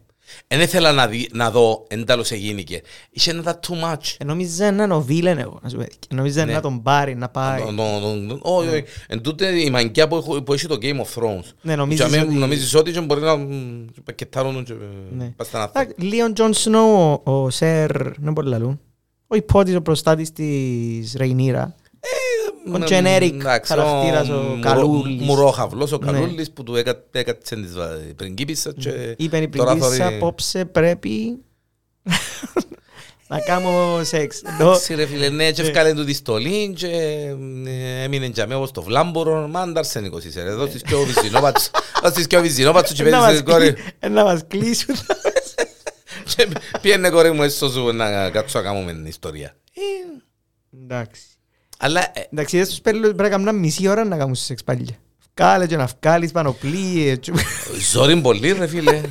Δεν ήθελα να, δει, να δω εν τέλος εγίνηκε. Είχε ένα τα too much. Ε, Νόμιζα να είναι ο βίλεν εγώ, να σου πω. Και Νόμιζα Ναι. να τον πάρει, να πάει. Τον- τον- τον- Όχι, όχι. Εν τούτη η μαγκιά που έχω- που έχει το Game of Thrones. Ναι, νομίζεις Και αμέ- ότι- Νομίζεις ότι και μπορεί να μ, και πακετάρουν και Ναι. πας στα να Εντάξει, λλίον Jon Snow, ο- ο Σερ, δεν μπορεί να λαλούν. Ο ιππότης, ο προστάτης της Ρεϊνίρα. Ο generic χαρακτήρας, ο Καλούλης. Μουρόχαυλος, ο Ναι. Καλούλης που του έκα- έκατσε της βα- πριγκίπισσα και Είπε η τώρα πριγκίπισσα, θωρεί- απόψε πρέπει να κάνω σεξ. Ενώ- Εντάξει ρε φίλε, ναι, και Ναι. ευκάλεν του της στολή και ε, έμεινε για μένα όπως το βλάμπορο, μάντα αρσενικός είσαι ρε, δώσεις και ο βυζινόπατσο, δώσεις και ο βυζινόπατσο και να πέτεις μας την κόρη κλει- ε, να μας κλείσουν. και πιένε κόρη μου έσω σου να κάτσω να κάνουμε την ιστορία. Εντάξει. Αλλά ε, Εντάξει, είδες τους πέλους πρέπει να κάνουν μισή ώρα να κάνουν σεξ πάλι. Βγάλε και να βγάλεις πανοπλίες. και- ζόρι πολύ ρε φίλε.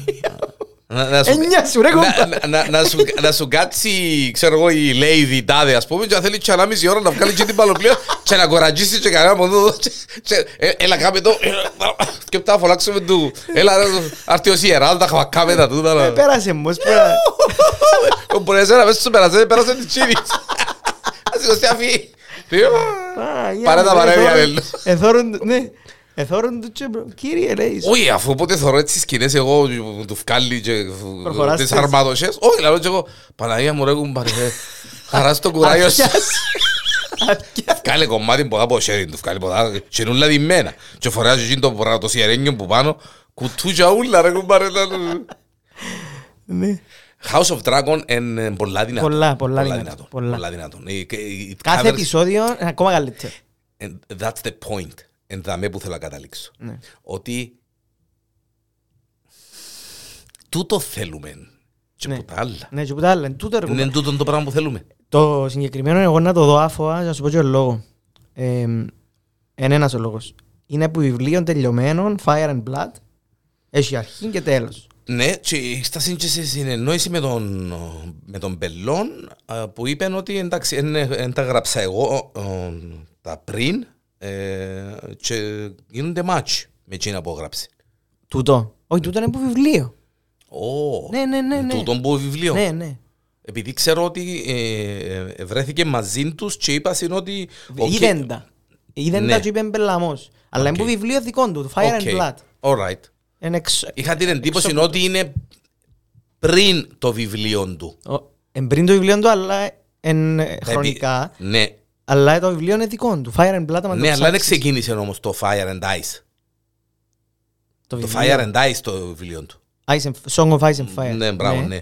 Να- να σου- Εννιά σου ρε κομπά. να- να- να σου- Να σου κάτσει, ξέρω εγώ, η Lady τάδε, ας πούμε, και να θέλει και ανάμιση ώρα να βγάλει και την παλοπλία και να κορατζήσει και κανένα από εδώ. και- και- ε, Έλα κάμε το, ε, και μετά φωνάξουμε του. Έλα, ρε, άρθει ο Σιεράλ, τα χαβακάμε τα τούτα. Ε, να- Πέρασε μου, ως πέρα. Ο Μπορέσαι να πες σου πέρασε, πέρασε την τσίνης. Ας σηκωστεί αφή. Α, για Πάρε να τα δω, παρέμβια, εθώρουν- Βέλο. εθώρουν- ναι. Εθώρουν του και μπρο- κύριε λέει. Όχι, αφού όποτε θωρώ έτσι σκηνές εγώ που του φκάλι και Προχωράς τις τις. αρμαδοσές, όχι, λέω και εγώ, Παναγία μου ρε κουμπάρε, χαράς στο κουράγιο σου. Βγάλε κομμάτι ποτά από sharing του, βγάλε ποτά, καινούλα διμένα. Και φοράζει εκείνο το πράγμα, το σιερένιο που πάνω, κουτούια ούλα ρε κουμπάρε. ήταν- Ναι. House of Dragon είναι πολλά δυνατό. Πολλά, πολλά δυνατό, πολλά. Πολλά δυνατό. It- it Κάθε covers- επεισόδιο είναι ακόμα καλύτερο. And that's the point. Εν δαμέ που θέλω να καταλήξω. Ναι. Ότι τούτο θέλουμε. Και Ναι. που τα άλλα. Ναι, και που τα άλλα. είναι Τούτο ρε Είναι τούτο το πράγμα που θέλουμε. Το συγκεκριμένο εγώ να το δω άφοα, να σου πω και ο λόγος. Ε, είναι ένας ο λόγος. Είναι από βιβλίο τελειωμένο, Fire and Blood. Έχει αρχή και τέλος. Ναι, και φτάσαμε και σε συνεννόηση με τον, με τον Μπελόν α, που είπε ότι εντάξει, δεν τα γράψα εγώ ε, τα πριν ε, και γίνονται μάτσι με εκείνα που έγραψε. Τούτο. Όχι, τούτο είναι από βιβλίο. Ω, Ναι, ναι, ναι, ναι. Τούτον που βιβλίο. Ναι, ναι. Επειδή ξέρω ότι ε, ε, βρέθηκε μαζί τους και είπασιν ότι... οκ, Είδεν τα. Είδεν Ναι. τα και είπε μπελαμός. Αλλά είναι Οκ. από βιβλίο δικό του, το Fire and ok, Blood. alright. Είναι εξ... Είχα την εντύπωση ότι είναι πριν το βιβλίο του. ο- εν πριν το βιβλίο του, αλλά εν χρονικά. Ναι, Αλλά το βιβλίο είναι δικό του. Fire and Blood, άμα το ναι αλλά δεν ψάξεις. ξεκίνησε όμως το Fire and Ice. Το Το βιβλίο. Fire and Ice το βιβλίο του. Ice and- Song of Ice and Fire. Ναι, μπράβο, ναι.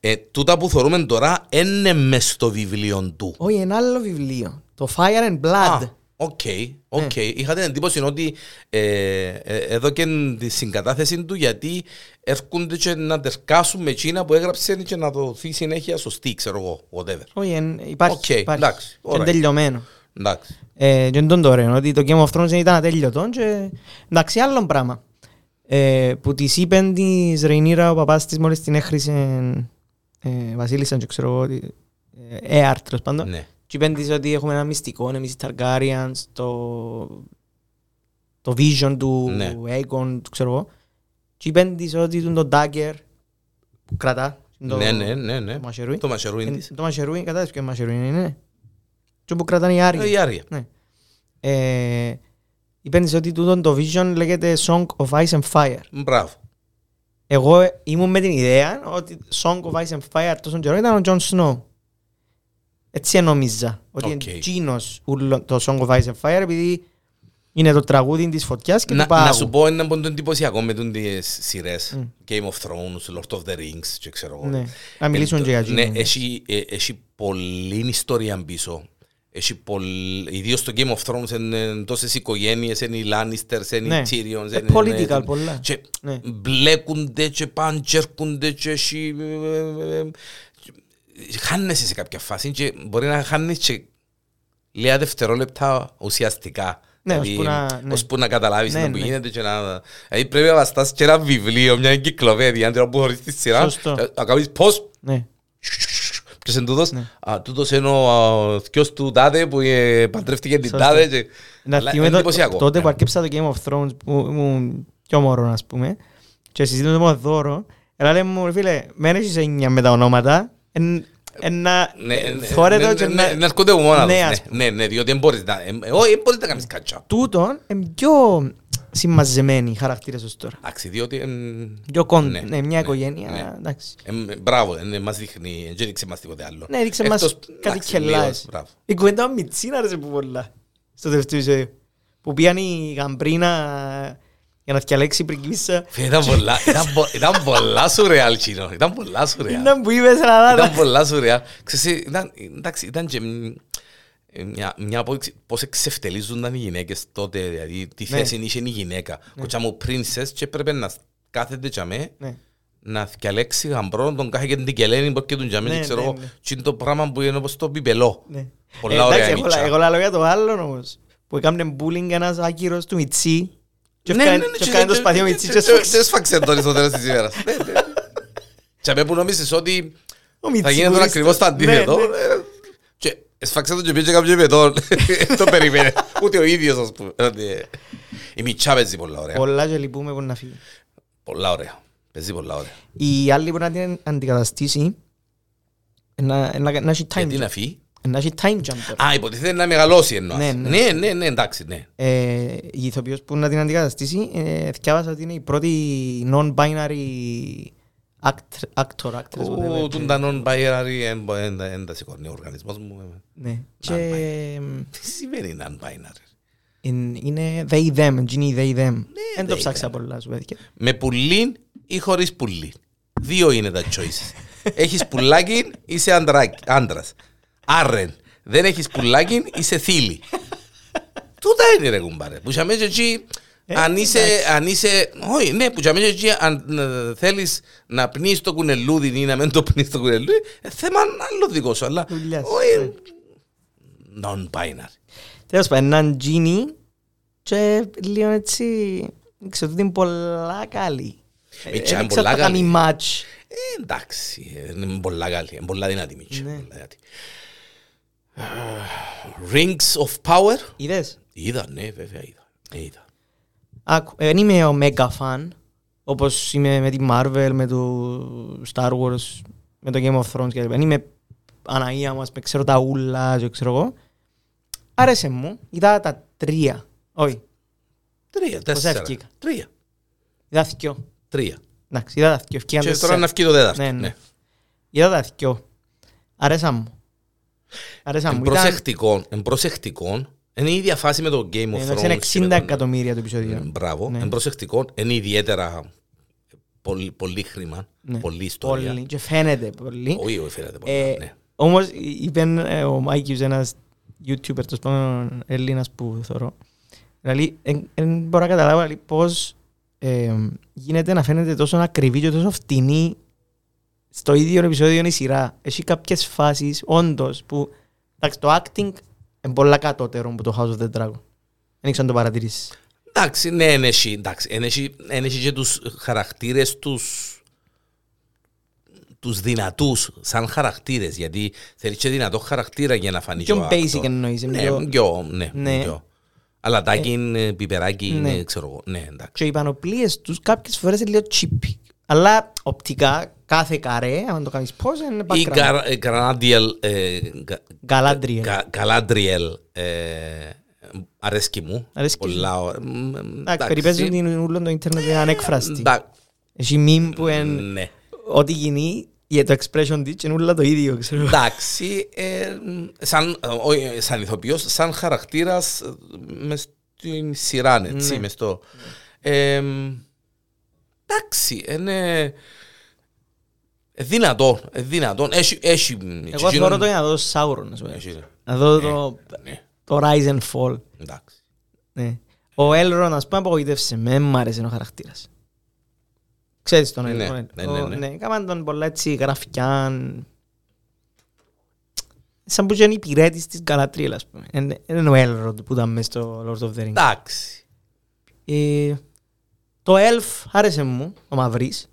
Ε, τούτα που θεωρούμε τώρα είναι μες στο βιβλίο του. Όχι, ένα άλλο βιβλίο. Το Fire and Blood. Α, Οκ, οκ. Είχα την εντύπωση ότι ε, ε, εδώ και τη συγκατάθεση του γιατί έρχονται και να τερκάσουν με εκείνα που έγραψε και να δοθεί συνέχεια σωστή, ξέρω εγώ, whatever. Όχι, εν- υπάρχει. Οκ, υπάρχει. εντάξει, Και είναι alright. τελειωμένο. Εντάξει. Ε, και είναι τον το ωραίο, ότι το Game of Thrones ήταν ατέλειωτο και εντάξει άλλο πράγμα. Ε, που της είπε της Ρεϊνίρα ο παπάς της μόλις την έχρισε ε, βασίλισσα και ξέρω εγώ ότι ε, Εάρ τέλος πάντων Ναι. Και είπε της ότι έχουμε ένα μυστικό εμείς οι Targaryens το, το vision του Ναι. Aegon του ξέρω εγώ και είπε της ότι είναι το dagger που κρατά το, Ναι, ναι, ναι, ναι. το μαχαιρούι Το μασερούιν Ε, της. το μαχαιρούι κατάλαβες ποιο μαχαιρούι είναι; Και που κρατάνε οι Άριοι Ε, Η Άρια. ναι. Ε, είπαν της ότι τούτο το vision λέγεται Song of Ice and Fire. Μπράβο. Εγώ ε, ήμουν με την ιδέα ότι Song of Ice and Fire τόσο καιρό ήταν ο Jon Snow. Έτσι νόμιζα. Ότι Οκ. είναι εκείνος ούλο- το Song of Ice and Fire επειδή είναι το τραγούδι της φωτιάς και Να, του πάγου. να σου πω ένα από το εντυπωσιακό με τον τις σειρές Μμ. Game of Thrones, Lord of the Rings και ξέρω εγώ. Ναι. Να μιλήσουν Ε, και για Ναι, εκείνο. έχει, ε, έχει πολλή ιστορία πίσω. Έχει πολλ... Ιδίως στο Game of Thrones είναι τόσες οικογένειες, είναι οι Lannisters, είναι Ναι. οι Tyrions. Ε, είναι- political είναι- πολλά. Και Ναι. μπλέκονται και πάνε και έρχονται και έχει... ε, ε, ε, Χάνεσαι σε κάποια φάση και μπορεί να χάνεις και λίγα δευτερόλεπτα ουσιαστικά. Ναι, Δηλαδή, ώσπου να- ναι. ώσπου να καταλάβεις Ναι, τι που ναι. γίνεται και να... Δηλαδή πρέπει να βαστάς και ένα βιβλίο, μια εγκυκλοπαίδεια, αντί να που χωρίς τη σειρά, Σωστό. να κάνεις πώς Ναι. Ποιος είναι τούτος; Ναι. Α, τούτος είναι ο α, θκιός του τάδε που ε, παντρεύτηκε την Σωστό. τάδε και... Να Αλλά θυμούμε είναι το- εντυπωσιακό. τότε που Ναι. αρκέψα το Game of Thrones που ήμουν πιο μωρός ας πούμε και συζητούμε με τον δώρο αλλά λέει μου ρε φίλε μεν έχεις έννοια με τα ονόματα εν- εν να Ναι, ναι, θόρε ναι, το και ναι, να ναι, Να έρχονται από μόνα τους, Ναι, ναι. ας Ναι, ναι, διότι δεν μπορείς να... ε, ε, Όχι, δεν μπορείς να κάνεις catch-up. τούτον είναι πιο συμμαζεμένοι οι χαρακτήρες ως τώρα Εντάξει, διότι... εμ, πιο κον, Ναι, ναι, μια ναι, οικογένεια ναι. εντάξει εμ, Μπράβο, ε, μας δείχνει, δεν έδειξε μας τίποτε άλλο. ναι έδειξε μας Εκτός, κάτι εντάξει, κελάες λίγος, μπράβο. η κουβέντα με Μιτσίνα άρεσε που πολλά στο τελευταίο επεισόδιο που πήγαν η Γαμπρίνα για να διαλέξει πριγκίσα Φίλε, Ήταν πολλά, ήταν πο- ήταν πολλά σουρεάλ κοινό, ήταν πολλά σουρεάλ. ήταν που είπες αλλά Ήταν πολλά σουρεάλ. Ξέρεις, ήταν, εντάξει, ήταν και μ, ε, μια, μια απόδειξη πώς εξευτελίζονταν οι γυναίκες τότε, δηλαδή τι Ναι. θέση είχε η γυναίκα. Κοτσά μου princess και έπρεπε να κάθεται για μέ, ναι να διαλέξει γαμπρό τον κάθε και την κελένη που και τον για μέ, Ναι, και ξέρω ναι, εγώ, ναι. και είναι το πράγμα που είναι όπως το πιπελό. Ναι. Πολλά Ε, ωραία εντάξει, εγώ- μίτσια. Εγώ λέω για το άλλο όμως. Που έκαμε bullying ένας άκυρος του Μιτσί. Και Ναι, έφκανε- ναι, ναι, και και- έφκανε το και- σπαθί ο και- Μιτσί και- και και- έσφαξε. και έσφαξε τον στο τέλος της ημέρας. Ναι, ναι. Και αμέ που νόμισες ότι Ο Μιτσί θα γίνει τον που ακριβώς το είστε- αντίθετο. Ναι, ναι. ε, Και έσφαξε τον και πήγε κάποιο πετόν. Το περίμενε. Ούτε ο ίδιος ας πούμε. Δηλαδή, Η Μιτσά παίζει πολλά ωραία. Πολλά και λυπούμε που να φύγει. Πολλά ωραία. Παίζει πολλά ωραία. Η άλλη που να την αντικαταστήσει να, να, να έχει time Γιατί jump. να φύγει; Να έχει time jumper. Α, υποτίθεται να μεγαλώσει εννοάς. Ναι, ναι. Ναι, ναι, ναι, εντάξει, ναι. Ε, η ηθοποιός που να την αντικαταστήσει, ε, θυκιάβασα ότι είναι η πρώτη non-binary act- actor, actress, whatever. Ού, Τον τα non-binary δεν τα σηκώνει ο οργανισμός μου. Ναι. Και εμ, Τι σημαίνει non-binary; εν- είναι they them, είναι they them. Δεν το they ψάξα them. πολλά σου παιδιά. Με πουλί ή χωρίς πουλί. Δύο είναι τα choices. Έχεις πουλάκι, είσαι αντράκι- άντρας. Άρρεν. Δεν έχεις πουλάκι, είσαι θύλη. Τούτα είναι ρε κουμπάρε. Που σαμές εκεί, αν είσαι, αν είσαι, όχι, ναι, που σαμές εκεί, αν ε, θέλεις να πνείς το κουνελούδι ή να μην το πνείς το κουνελούδι, ε, θέμα άλλο δικό σου, αλλά Δουλειάς σου, όχι, non-binary. Τέλος πάντων, έναν genie και λίγο έτσι, δεν ξέρω, ότι είναι πολλά καλή. Ε, Μίτσια, δεν είναι ξέρω πολλά αν θα κάνει καλή. match. Ε, εντάξει, ε, είναι πολλά καλή, είναι πολλά δυνατή μίτσια. Ναι. πολλά δυνατή. Ε, Rings of Power. Είδες; Είδα, ναι, βέβαια είδα. Ε, είδα. Άκου, δεν είμαι ο mega fan, όπως είμαι με τη Marvel, με το Star Wars, με το Game of Thrones κλπ. Δεν είμαι Αναία μας, με ξέρω τα ούλα και ξέρω εγώ. Άρεσε μου, είδα τα τρία. Όχι, Τρία, τέσσερα. ευκήκα. Τρία. είδα θκιο. Τρία. Εντάξει, είδα τα θκιο. Ευκήκαν Και τώρα τέσσερα. να βγει το τέταρτο. Ναι, ναι. ναι. Είδα τα θκιο. Άρεσα μου. Άρεσα Εν μου. Ήταν, προσεκτικό, εν προσεκτικό, είναι η ίδια φάση με το Game of ε, Thrones. είναι και με 60 τον- εκατομμύρια το επεισόδιο. Μπράβο. Ναι. Εν προσεκτικό, είναι ιδιαίτερα πολύ, πολύ χρήμα, Ναι. πολύ ιστορία. Πολύ. Και φαίνεται πολύ. Όχι, όχι, φαίνεται πολύ. Ε, ναι. Όμως είπε ε, ο Μάικιος ένας YouTuber, το σπάνω Έλληνας που θωρώ. Δηλαδή, δεν μπορώ να καταλάβω δηλαδή, πώς ε, γίνεται να φαίνεται τόσο ακριβή και τόσο φτηνή στο ίδιο επεισόδιο η σειρά. Έχει κάποιες φάσεις, όντως, που εντάξει, το acting είναι πολλά κατώτερο από το House of the Dragon. Δεν ξέρω αν το παρατηρήσεις. Εντάξει, ναι, είναι εσύ, εντάξει, είναι εσύ, είναι εσύ και τους χαρακτήρες τους τους δυνατούς σαν χαρακτήρες γιατί θέλει και δυνατό χαρακτήρα για να φανεί Πιο ο basic actor. εννοείς, Ναι, πιο- πιο, ναι, Ναι. πιο. Αλατάκι, ε, πιπεράκι, Ναι. ναι, ξέρω εγώ. Ναι, εντάξει. Και οι πανοπλίες τους κάποιες φορές είναι λίγο cheap. Αλλά οπτικά, κάθε καρέ, αν το κάνεις πώς, είναι Ή background. Γκρανάντιελ Galadriel. Καλάντριελ αρέσκει μου. Αρέσκεις σου. Πολλά, ε, μ, Εντάξει, περιπέζουν την ούλον το ίντερνετ είναι ανέκφραστη. εντά- Έχει μιμ που είναι Ναι. ό,τι γίνει για το expression της είναι όλα το ίδιο, ξέρω. Εντάξει, ε, σαν, ε, όχι, σαν ηθοποιός, σαν χαρακτήρας ε, μες στην σειρά, έτσι, Ναι. μες στο... Ε, εντάξει, είναι ε, δυνατόν, ε, δυνατόν. Έχει, έχει, Εγώ θεωρώ το για να δω Sauron, ας πούμε. Έχει, ρε. Να δω το, ναι, το Rise and Fall. εντάξει. Ναι. Ο Elrond, ας πούμε, απογοήτευσε με, δεν μ' άρεσε ο χαρακτήρας. Ξέρεις τον Ναι, Elrond. ναι, Ο- ναι, ναι. Ναι, έκαναν τον πολλά έτσι γραφικιάν. Σαν που είναι υπηρέτης της Galadriel, ας πούμε. Εν- Δεν είναι ο Elrond που ήταν μες στο Lord of the Rings. Εντάξει. Ε, Το Elf άρεσε μου, ο Μαυρής.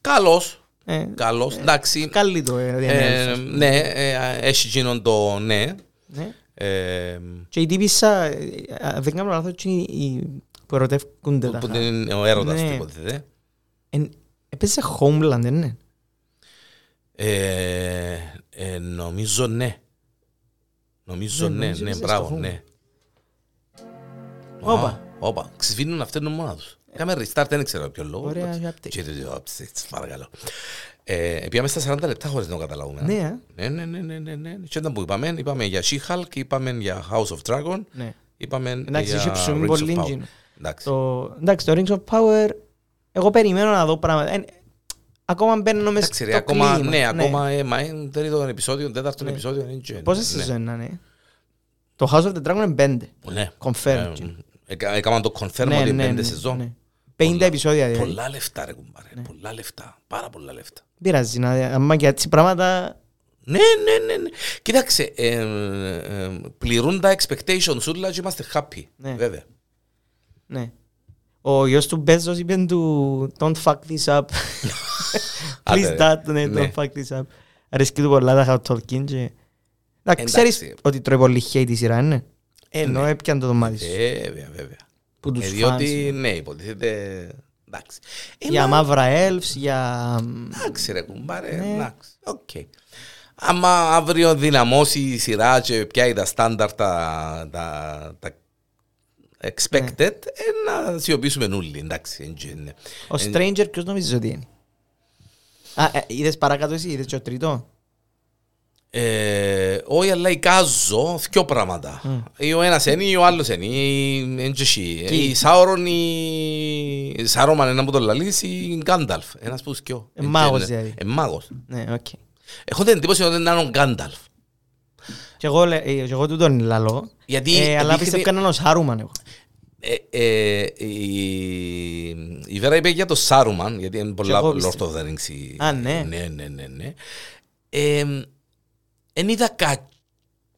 Καλός, Ε, καλός, εντάξει. Καλή το ε, είναι Ε, Elf. ναι, ε, έχει γίνον το ναι. Ναι. Ε, Και η τύπισσα, ε, ε, δεν κάνω λάθος, είναι οι- οι που ερωτεύκονται τα που χα- είναι ο έρωτας Ναι. του υποτίθεται. Εν- Έπαιζε Homeland, δεν είναι. Ε, ε, νομίζω ναι. Νομίζω Ναι, ναι, νομίζω ναι, είσαι μπράβο, στο ναι. Όπα. Α, Όπα, ξεσβήνουν αυτές είναι μόνα τους. Κάμε restart, δεν ξέρω ποιο λόγο. Ωραία, εντάξει. για update. Και το- το- update, παρακαλώ. Ε, Πήγαμε στα 40 λεπτά χωρίς να το καταλάβουμε. Ναι, ε. Ναι, ναι, ναι, ναι, ναι, ναι. Και ήταν που είπαμε, είπαμε για She-Hulk, είπαμε για House of Dragon, Ναι. είπαμε Εντάξει, για έχει ψωμί Rings πολύ of Power. γίνο. Εντάξει. Το, εντάξει, το Rings of Power, εγώ περιμένω να δω πράγματα. Ε, ακόμα μπαίνω μες Εντάξει, ρε, στο ακόμα, κλίμα. ναι, ακόμα, ε, μα είναι τρίτο επεισόδιο, τέταρτο Ναι. επεισόδιο. είναι και- Πόσες ναι. season να είναι; Το House of the Dragon είναι πέντε. Ναι. Confirmed. Ε, έκα- Έκαναν το confirm Ναι, ότι ναι, είναι πέντε ναι, σεζόν. Ναι. 50 επεισόδια δηλαδή. Πολλά λεφτά ρε κουμπάρε, πολλά λεφτά, πάρα πολλά λεφτά. Πειράζει, να, άμα και έτσι πράγματα... Ναι, ναι, ναι, ναι. Κοίταξε, ε, ε, πληρούν τα expectations όλα και είμαστε happy, Ναι. βέβαια. Ναι. Ο γιος του Μπέζος είπε του Don't fuck this up. Please Άντε, dad, ναι, ναι. don't fuck this up. Αρέσκει του πολλά τα Hot Tolkien και... Εντάξει, ξέρεις Εντάξει. ότι τρώει πολύ hate η σειρά, ναι. Ε, Ενώ ναι. έπιαν το δωμάτι σου. Βέβαια, βέβαια. Που τους Ε, fans. διότι, ναι, υποτίθεται, εντάξει. Ε, Για μα- μαύρα elves, για... Εντάξει ρε κουμπάρε, Ναι. εντάξει, οκ. άμα αύριο δυναμώσει η σειρά και πιάει τα στάνταρ τα, τα, τα expected, ε, να σιωπήσουμε όλοι, εντάξει. έτσι είναι. Ο Stranger ποιος νομίζεις ότι είναι; Α, ε, είδες παρακάτω εσύ, είδες και ο τρίτο; Ε, όχι, αλλά εικάζω δυο πράγματα. Ή ο ένας είναι ή ο άλλος είναι. Ή- είναι και εσύ. Και- Ή Σάουρον ή... ή Σάρουμαν ένα που το λαλείς ή ή Γκάνταλφ. Ένας που δυο. Ε, μάγος δηλαδή. Ε, μάγος. Ναι, οκ. Έχω την εντύπωση ότι είναι ο Γκάνταλφ. Και εγώ, λέ- ε, και εγώ τούτον λαλώ. Γιατί Ε, αλλά δείχνει- πιστεύω να είναι ο Σάρουμαν εγώ. Ε, ε, η, η Βέρα είπε για το Σάρουμαν, γιατί είναι πολλά εγώ Lord πιστεύω. of the Rings. η- Α, ναι. Ναι, ναι, ναι. ναι. Ε, εν είδα κα...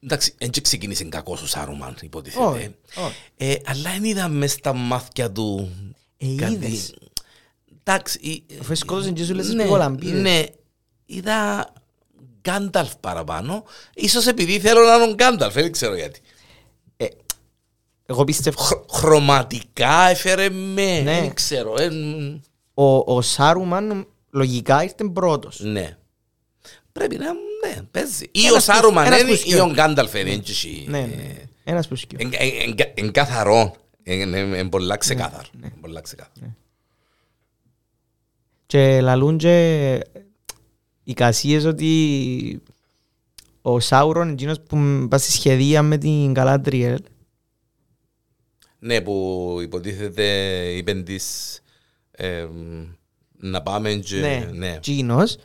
Εντάξει, δεν και ξεκίνησε κακός ο Σάρουμαν, υποτίθεται. Όχι, όχι. Ε, αλλά δεν είδα μες στα μάτια του Ε, κάτι- είδες. Εντάξει. η- Αφού σκότωσαν και σου λες ναι, σπικολαμπίδες. ναι, είδα Γκάνταλφ παραπάνω. Ίσως επειδή θέλω να είναι ο Γκάνταλφ, δεν ξέρω γιατί. Ε, Εγώ πιστεύω Χ- χρωματικά έφερε με, Ναι. δεν ξέρω. ε, μ, ο, ο Σάρουμαν λογικά ήρθε πρώτος. ναι. Πρέπει να, ναι, παίζει. Ή Ένας ο που- Σάρουμαν ένας είναι που ή σκιώ. ο Γκάνταλφ είναι. έτσι εσύ. Ναι, ναι. Ένας που σκιώ. Εν- εν- εν- εν καθαρό. Είναι πολλά ξεκάθαρο. Ναι, Εν πολλά ξεκάθαρο. Και λαλούν και οι κασίες ότι ο Σάουρον εκείνος που πάει στη σχεδία με την Γκαλάντριελ Ναι, που υποτίθεται είπεν της ε, να πάμε και... ναι, Ναι. εκείνος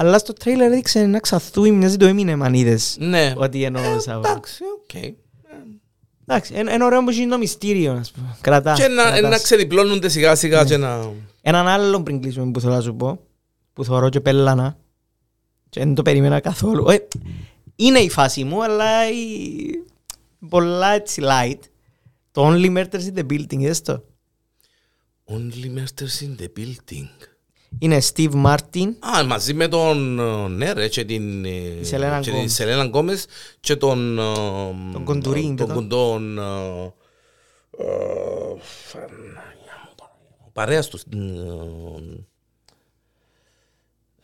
αλλά στο τρέιλερ έδειξε ένα ξαθούι μοιάζει του Eminem αν είδες Ναι. ότι εννοώ ο Σάουρον. Εντάξει, οκ. Εντάξει, είναι είναι ωραίο που είναι το μυστήριο ας πούμε. Κρατά. Και να, κρατάς. να ξεδιπλώνονται σιγά σιγά και να... Έναν άλλο πριν κλείσουμε που θέλω να σου πω, που θωρώ και πέλανα και δεν το περίμενα καθόλου. Ε, είναι η φάση μου, αλλά η... πολλά έτσι light. Το Only Murders in the Building, είδες το. Only murders in the building. Είναι Steve Martin, Α, μαζί με τον, ε, ναι ρε, και την, ε, Σελένα και Γκόμες. την Σελένα Γκόμες και τον... ε, Τον Κοντουρίν, Τον και κοντόν... ε, ε, Παναγιά μου, Παναγιά μου, Παρέας τους. ε,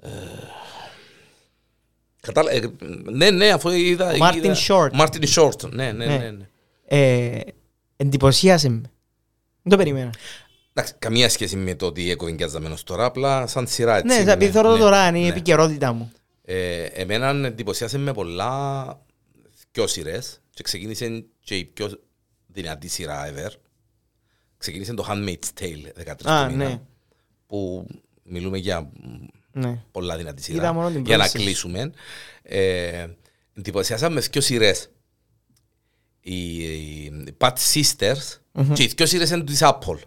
ε, Κατάλα... ε, Ναι, ναι, αφού είδα... Ο Martin είδα- Short. Martin Short, ναι, ναι, Ναι. ναι. ναι. ε, εντυπωσίασε με. Δεν το περίμενα. Εντάξει, καμία σχέση με το ότι εκοβιγκιάζαμε ως τώρα, απλά σαν σειρά έτσι. ναι, είναι. επειδή θεωρώ το Ναι, τώρα, είναι η ναι. επικαιρότητά μου. Ε, εμένα εντυπωσίασε με πολλά πιο σειρές και ξεκίνησε και η πιο δυνατή σειρά ever. Ξεκίνησε το Handmaid's Tale 13 Α, του μήνα, ναι. που μιλούμε για Ναι. πολλά δυνατή Είδα σειρά μόνο την για να πρώτη. κλείσουμε. Ε, εντυπωσιάσαμε με δύο σειρές. Οι, οι Pat Sisters και οι δύο σειρές είναι της Apple.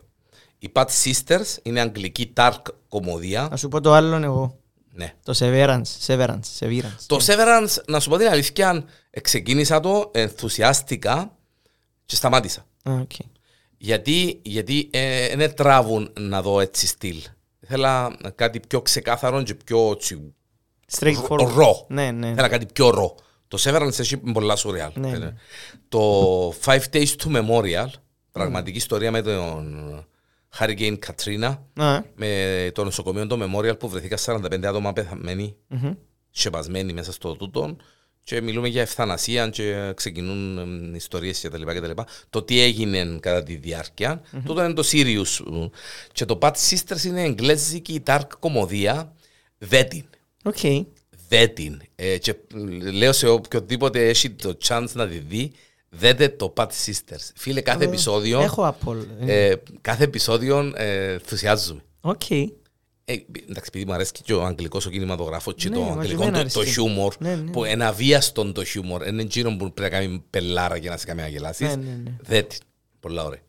Οι Bad Sisters είναι αγγλική dark κωμωδία. Να σου πω το άλλο εγώ. Ναι. Το Severance, Severance, Severance. Το Severance, να σου πω την αλήθεια, ξεκίνησα το, ενθουσιάστηκα και σταμάτησα. Α, οκ. Γιατί, γιατί ε, δεν τράβουν να δω έτσι στυλ. Ήθελα κάτι πιο ξεκάθαρο και πιο τσι, Straightforward. raw. Ναι, ναι. Ήθελα κάτι πιο raw. Το Severance έχει πολλά σουρεάλ. Ναι, ναι. Το Five Days at Memorial, πραγματική ιστορία με τον Hurricane Katrina, Α, με το νοσοκομείο το Memorial που βρεθήκα 45 άτομα πεθαμένοι μμμ. σκεπασμένοι μέσα στο τούτο και μιλούμε για ευθανασία και ξεκινούν εμ, ιστορίες και τα λοιπά και τα λοιπά. Το τι έγινε κατά τη διάρκεια. Τούτο είναι το serious. Και το Bad Sisters είναι εγγλέζικη dark κωμωδία. Δέτην. Οκ. Δέτην. Ε, και λέω σε οποιοδήποτε έχει το chance να τη δει, δέτε το Bad Sisters. Φίλε, κάθε επεισόδιο, Έχω Apple. ε, κάθε επεισόδιο ε, ενθουσιάζουμε. Οκ. Ε, εντάξει, επειδή μου αρέσει και ο αγγλικός ο κινηματογράφος και Ναι, το μα και αγγλικό εμένα το, το αρέσκει. χιούμορ, Ναι, ναι. που είναι αβίαστον το χιούμορ, είναι εκείνο που πρέπει να κάνει πελάρα για να σε κάνει να γελάσεις. Ναι, ναι, ναι. Δέτη. Πολλά ωραία.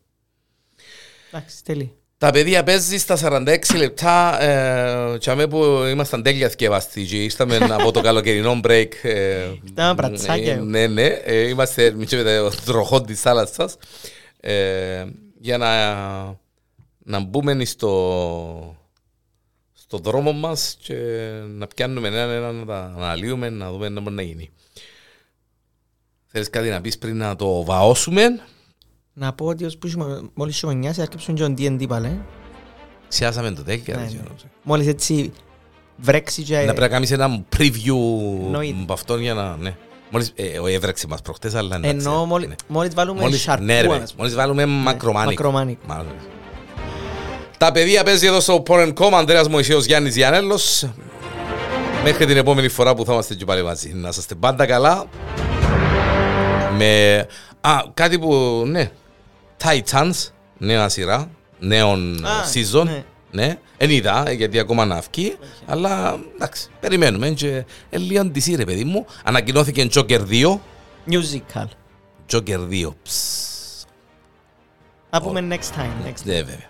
Εντάξει, τέλει. Τα παιδιά παίζεις στα 46 λεπτά ε, και αμέ που ήμασταν τέλεια θκευαστοί και ήρθαμε από το καλοκαιρινό break. Ε, Ήρθαμε πρατσάκια. ε, Ναι, ναι. Ε, είμαστε με το τροχός της θάλασσας ε, για να, να μπούμε στο, στο δρόμο μας και να πιάνουμε έναν έναν να τα αναλύουμε, να δούμε τι μπορεί να γίνει. Θέλεις κάτι να πεις πριν να το βαώσουμε; Να πω ότι ως που είσαι- μόλις χειμωνιάσει έρκεψαν και ο D&D πάλι. Ξιάσαμε το τέλεια. Ναι, δεν ναι. ξέρω. Μόλις έτσι βρέξει και... Να πρέπει να κάνεις ένα preview Εννοείται. από αυτόν για να... Ναι. Μόλις, ε, ο έβρεξε μας προχτές, αλλά εντάξει, Ενώ μόλι- ναι. μόλις βάλουμε Μόλις, σαρκού, ναι, ρε, ας πούμε. μόλις βάλουμε μακρομάνικ. μακρομάνικ. Μάλλον. Τα παιδιά παίζει εδώ στο Porn.com, Ανδρέας Μωυσίος, Γιάννης Γιανέλος. Μέχρι την επόμενη φορά που θα είμαστε και πάλι μαζί. Να είστε πάντα καλά. Με... Α, κάτι που, ναι. Titans, νέα σειρά, νέον Α, season. ναι. Ναι, εν είδα, γιατί ακόμα να βγει, αλλά εντάξει, περιμένουμε. Και ε, λίγο DC ρε παιδί μου. Ανακοινώθηκε Joker 2. Musical. Joker 2. Ψ, Θα πούμε next time. Next time. ναι, βέβαια.